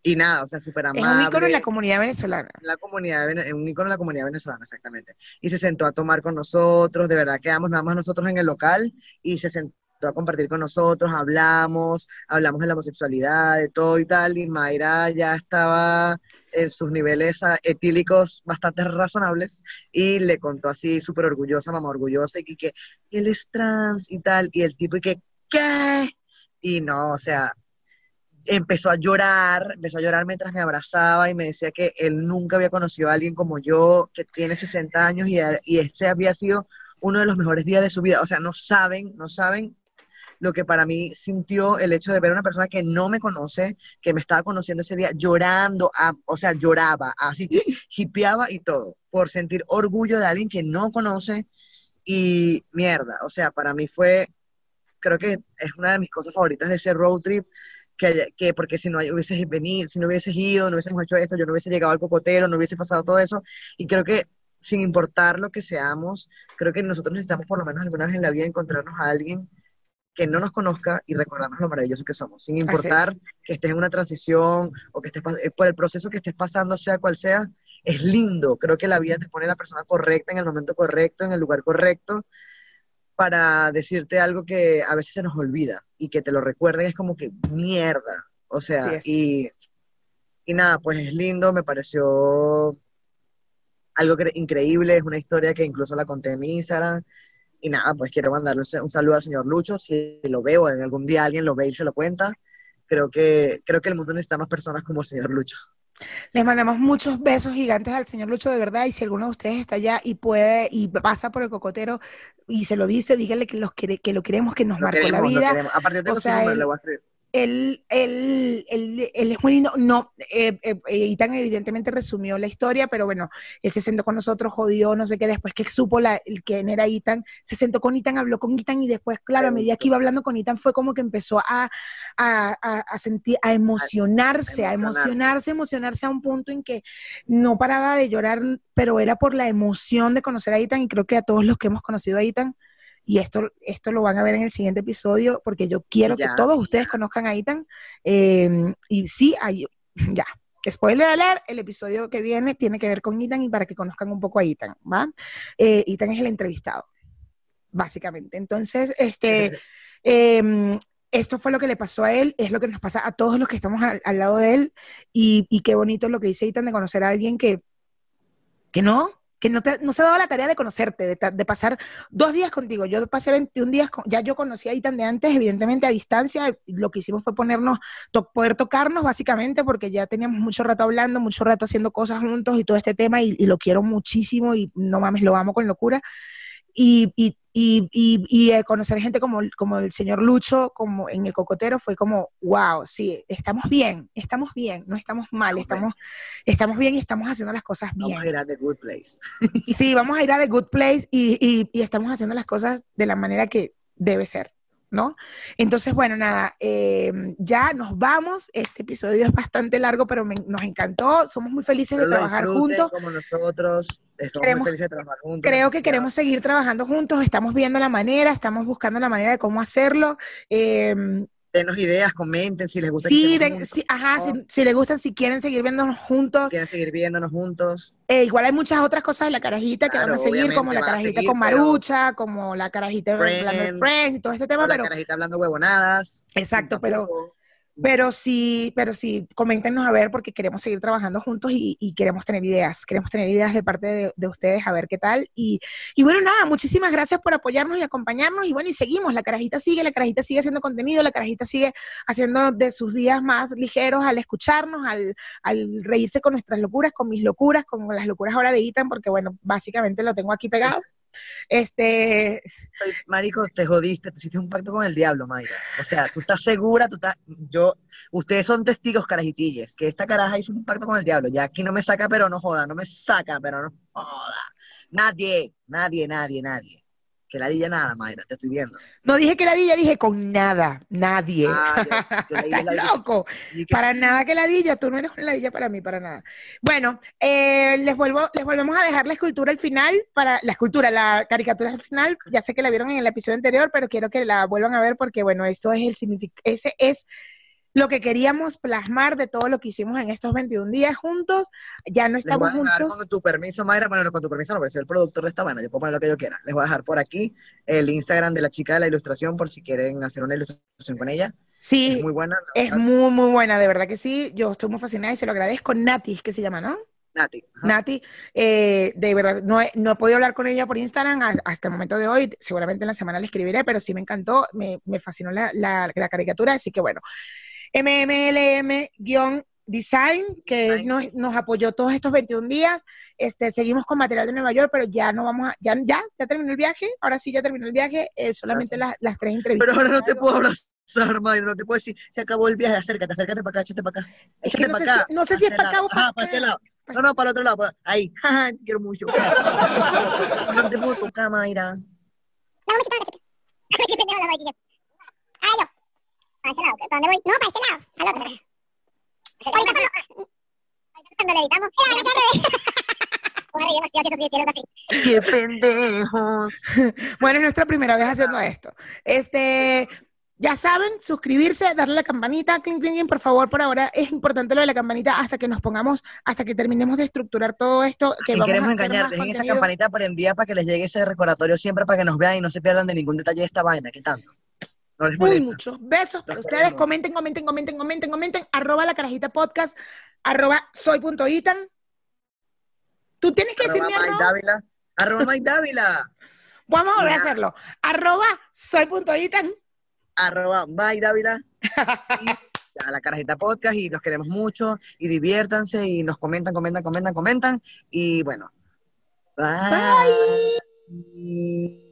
y nada, o sea, súper Es amable. un ícono en la comunidad venezolana. la comunidad, un ícono de la comunidad venezolana, exactamente. Y se sentó a tomar con nosotros, de verdad quedamos nada más nosotros en el local y se sentó a compartir con nosotros, hablamos, hablamos de la homosexualidad, de todo y tal, y Mayra ya estaba en sus niveles ah, etílicos bastante razonables y le contó así súper orgullosa, mamá orgullosa, y que él es trans y tal, y el tipo y que, ¿qué? Y no, o sea, empezó a llorar, empezó a llorar mientras me abrazaba y me decía que él nunca había conocido a alguien como yo, que tiene 60 años y, y este había sido uno de los mejores días de su vida. O sea, no saben, no saben lo que para mí sintió el hecho de ver a una persona que no me conoce, que me estaba conociendo ese día, llorando, a- o sea, lloraba, así, hipeaba y todo, por sentir orgullo de alguien que no conoce y mierda, o sea, para mí fue, creo que es una de mis cosas favoritas de ese road trip, que, haya- que porque si no hubieses venido, si no hubieses ido, no hubiésemos hecho esto, yo no hubiese llegado al cocotero, no hubiese pasado todo eso, y creo que sin importar lo que seamos, creo que nosotros necesitamos por lo menos alguna vez en la vida encontrarnos a alguien que no nos conozca y recordarnos lo maravilloso que somos, sin importar que estés en una transición o que estés eh, por el proceso que estés pasando, sea cual sea, es lindo. Creo que la vida te pone la persona correcta en el momento correcto, en el lugar correcto, para decirte algo que a veces se nos olvida y que te lo recuerden es como que mierda. O sea, y, y nada, pues es lindo, me pareció algo cre- increíble, es una historia que incluso la conté en mi Instagram. Y nada, pues quiero mandarle un un saludo al señor Lucho, si lo veo, en algún día alguien lo ve y se lo cuenta. Creo que, creo que el mundo necesita más personas como el señor Lucho. Les mandamos muchos besos gigantes al señor Lucho de verdad y si alguno de ustedes está allá y puede y pasa por el cocotero y se lo dice, díganle que, los quiere, que lo queremos, que nos Lo marcó queremos, la vida. queremos. Aparte, yo tengo O su sea, número, él- le voy a escribir. Él, él, él, él es muy lindo. No, eh, eh, eh, Ethan evidentemente resumió la historia, pero bueno, él se sentó con nosotros, jodió, no sé qué, después que supo la, el quién era Ethan, se sentó con Ethan, habló con Ethan y después, claro, a medida que iba hablando con Ethan fue como que empezó a, a, a, a sentir, a emocionarse, a emocionarse, emocionarse a un punto en que no paraba de llorar, pero era por la emoción de conocer a Ethan y creo que a todos los que hemos conocido a Ethan, y esto, esto lo van a ver en el siguiente episodio porque yo quiero ya, que todos ustedes conozcan a Ethan. Eh, y sí, hay, ya. Spoiler alert, el episodio que viene tiene que ver con Ethan y para que conozcan un poco a Ethan, ¿va? Eh, Ethan es el entrevistado, básicamente. Entonces, este, eh, esto fue lo que le pasó a él, es lo que nos pasa a todos los que estamos al, al lado de él y, y qué bonito lo que dice Ethan de conocer a alguien que, que no, que no, te- no se ha dado la tarea de conocerte, de, de pasar dos días contigo. Yo pasé 21 días, con- ya yo conocí a Itan de antes, evidentemente a distancia. Lo que hicimos fue ponernos, to- poder tocarnos básicamente, porque ya teníamos mucho rato hablando, mucho rato haciendo cosas juntos y todo este tema, y, y lo quiero muchísimo y no mames, lo amo con locura. Y, y, y, y, eh, conocer gente como, como el señor Lucho, como en el cocotero, fue como, wow, sí, estamos bien, estamos bien, no estamos mal, estamos, estamos bien y estamos haciendo las cosas bien. Vamos a ir a The Good Place. Sí, vamos a ir a The Good Place y, y- estamos haciendo las cosas de la manera que debe ser, ¿no? Entonces, bueno, nada, eh, ya nos vamos. Este episodio es bastante largo, pero me- nos encantó. Somos muy felices de Pero lo trabajar juntos. Como nosotros, Queremos- muy felices de trabajar juntos. Creo que queremos seguir trabajando juntos, estamos viendo la manera, estamos buscando la manera de cómo hacerlo. Eh, Denos ideas, comenten si les gusta. que sí, de- sí, ajá, si, si les gustan, si quieren seguir viéndonos juntos. quieren seguir viéndonos juntos. Eh, igual hay muchas otras cosas de la carajita que van a seguir, como la carajita seguir, con Marucha, como la carajita hablando de Friends, todo este tema, la pero carajita hablando huevonadas. exacto, pero. Pero sí, pero sí, coméntenos a ver porque queremos seguir trabajando juntos y, y queremos tener ideas, queremos tener ideas de parte de, de ustedes a ver qué tal. Y, y bueno, nada, muchísimas gracias por apoyarnos y acompañarnos y bueno, y seguimos, la carajita sigue, la carajita sigue haciendo contenido, la carajita sigue haciendo de sus días más ligeros al escucharnos, al, al reírse con nuestras locuras, con mis locuras, con las locuras ahora de Itan, porque bueno, básicamente lo tengo aquí pegado. Este, Marico, te jodiste, te hiciste un pacto con el diablo, Mayra. O sea, tú estás segura, tú estás, yo, ustedes son testigos, carajitilles, que esta caraja hizo un pacto con el diablo. Ya aquí no me saca, pero no joda, no me saca, pero no joda. Nadie, nadie, nadie, nadie. Que la diga nada, Mayra, te estoy viendo. no dije que la dilla, dije con nada, nadie. Ah, yo- yo la dije, ¿Estás la loco? Que- Para nada que ladilla, tú no eres una ladilla para mí, para nada. Bueno, eh, les, vuelvo, les volvemos a dejar la escultura al final, para la escultura, la caricatura al final, ya sé que la vieron en el episodio anterior, pero quiero que la vuelvan a ver porque, bueno, eso es el significado, ese es lo que queríamos plasmar de todo lo que hicimos en estos 21 días juntos, ya no Les voy estamos a dejar juntos. con tu permiso, Mayra, bueno, no, con tu permiso no, porque soy el productor de esta vaina, yo puedo poner lo que yo quiera. Les voy a dejar por aquí el Instagram de la chica de la ilustración por si quieren hacer una ilustración con ella. Sí, Es muy buena. es muy, muy buena, de verdad que sí, yo estoy muy fascinada y se lo agradezco. Nati, es que se llama, ¿no? Nati. ajá. Nati, eh, de verdad, no he, no he podido hablar con ella por Instagram hasta el momento de hoy, seguramente en la semana le escribiré, pero sí me encantó, me, me fascinó la, la- la caricatura, así que bueno, MMLM-design, que Design. nos, nos apoyó todos estos 21 días, este, seguimos con material de Nueva York, pero ya no vamos a, ya, ya, ya terminó el viaje, ahora sí ya terminó el viaje, eh, solamente las, las tres entrevistas. Pero ahora no te puedo abrazar, Mayra, no te puedo decir, se acabó el viaje, acércate, acércate para acá, échate para acá. Es que no para sé, acá. si, no sé si es este para acá o lado. Ajá, para para este acá. lado. No, no, para el otro lado, para- ahí. Jaja, te quiero mucho. No te puedo tocar, Mayra. Cachete. Ay, qué pendejo la doy, Guillermo. Ah, yo. Para este lado. ¿Para dónde voy? No, para este lado. Al otro. Ahorita cuando... Cuando le editamos... ¡Eh. ¡Qué pendejos! Bueno, es nuestra primera vez haciendo esto. Este, ya saben, suscribirse, darle a la campanita, clink, clink, por favor, por ahora es importante lo de la campanita hasta que nos pongamos, hasta que terminemos de estructurar todo esto, que vamos queremos a hacer engañar, dejen esa campanita prendida para que les llegue ese recordatorio siempre para que nos vean y no se pierdan de ningún detalle de esta vaina. ¿Qué tanto? No les Muy muchos besos para Los ustedes. Comenten, comenten, comenten, comenten, comenten. Arroba la carajita podcast, arroba soy.itan. Tú tienes que Arroba decirme arroba. Dávila. Arroba Mike Dávila. Vamos a volver a hacerlo. Arroba soy.itan. Arroba Mike Dávila. Y a la carajita podcast y los queremos mucho y diviértanse y nos comentan, comentan, comentan, comentan. Y bueno. Bye. ¡No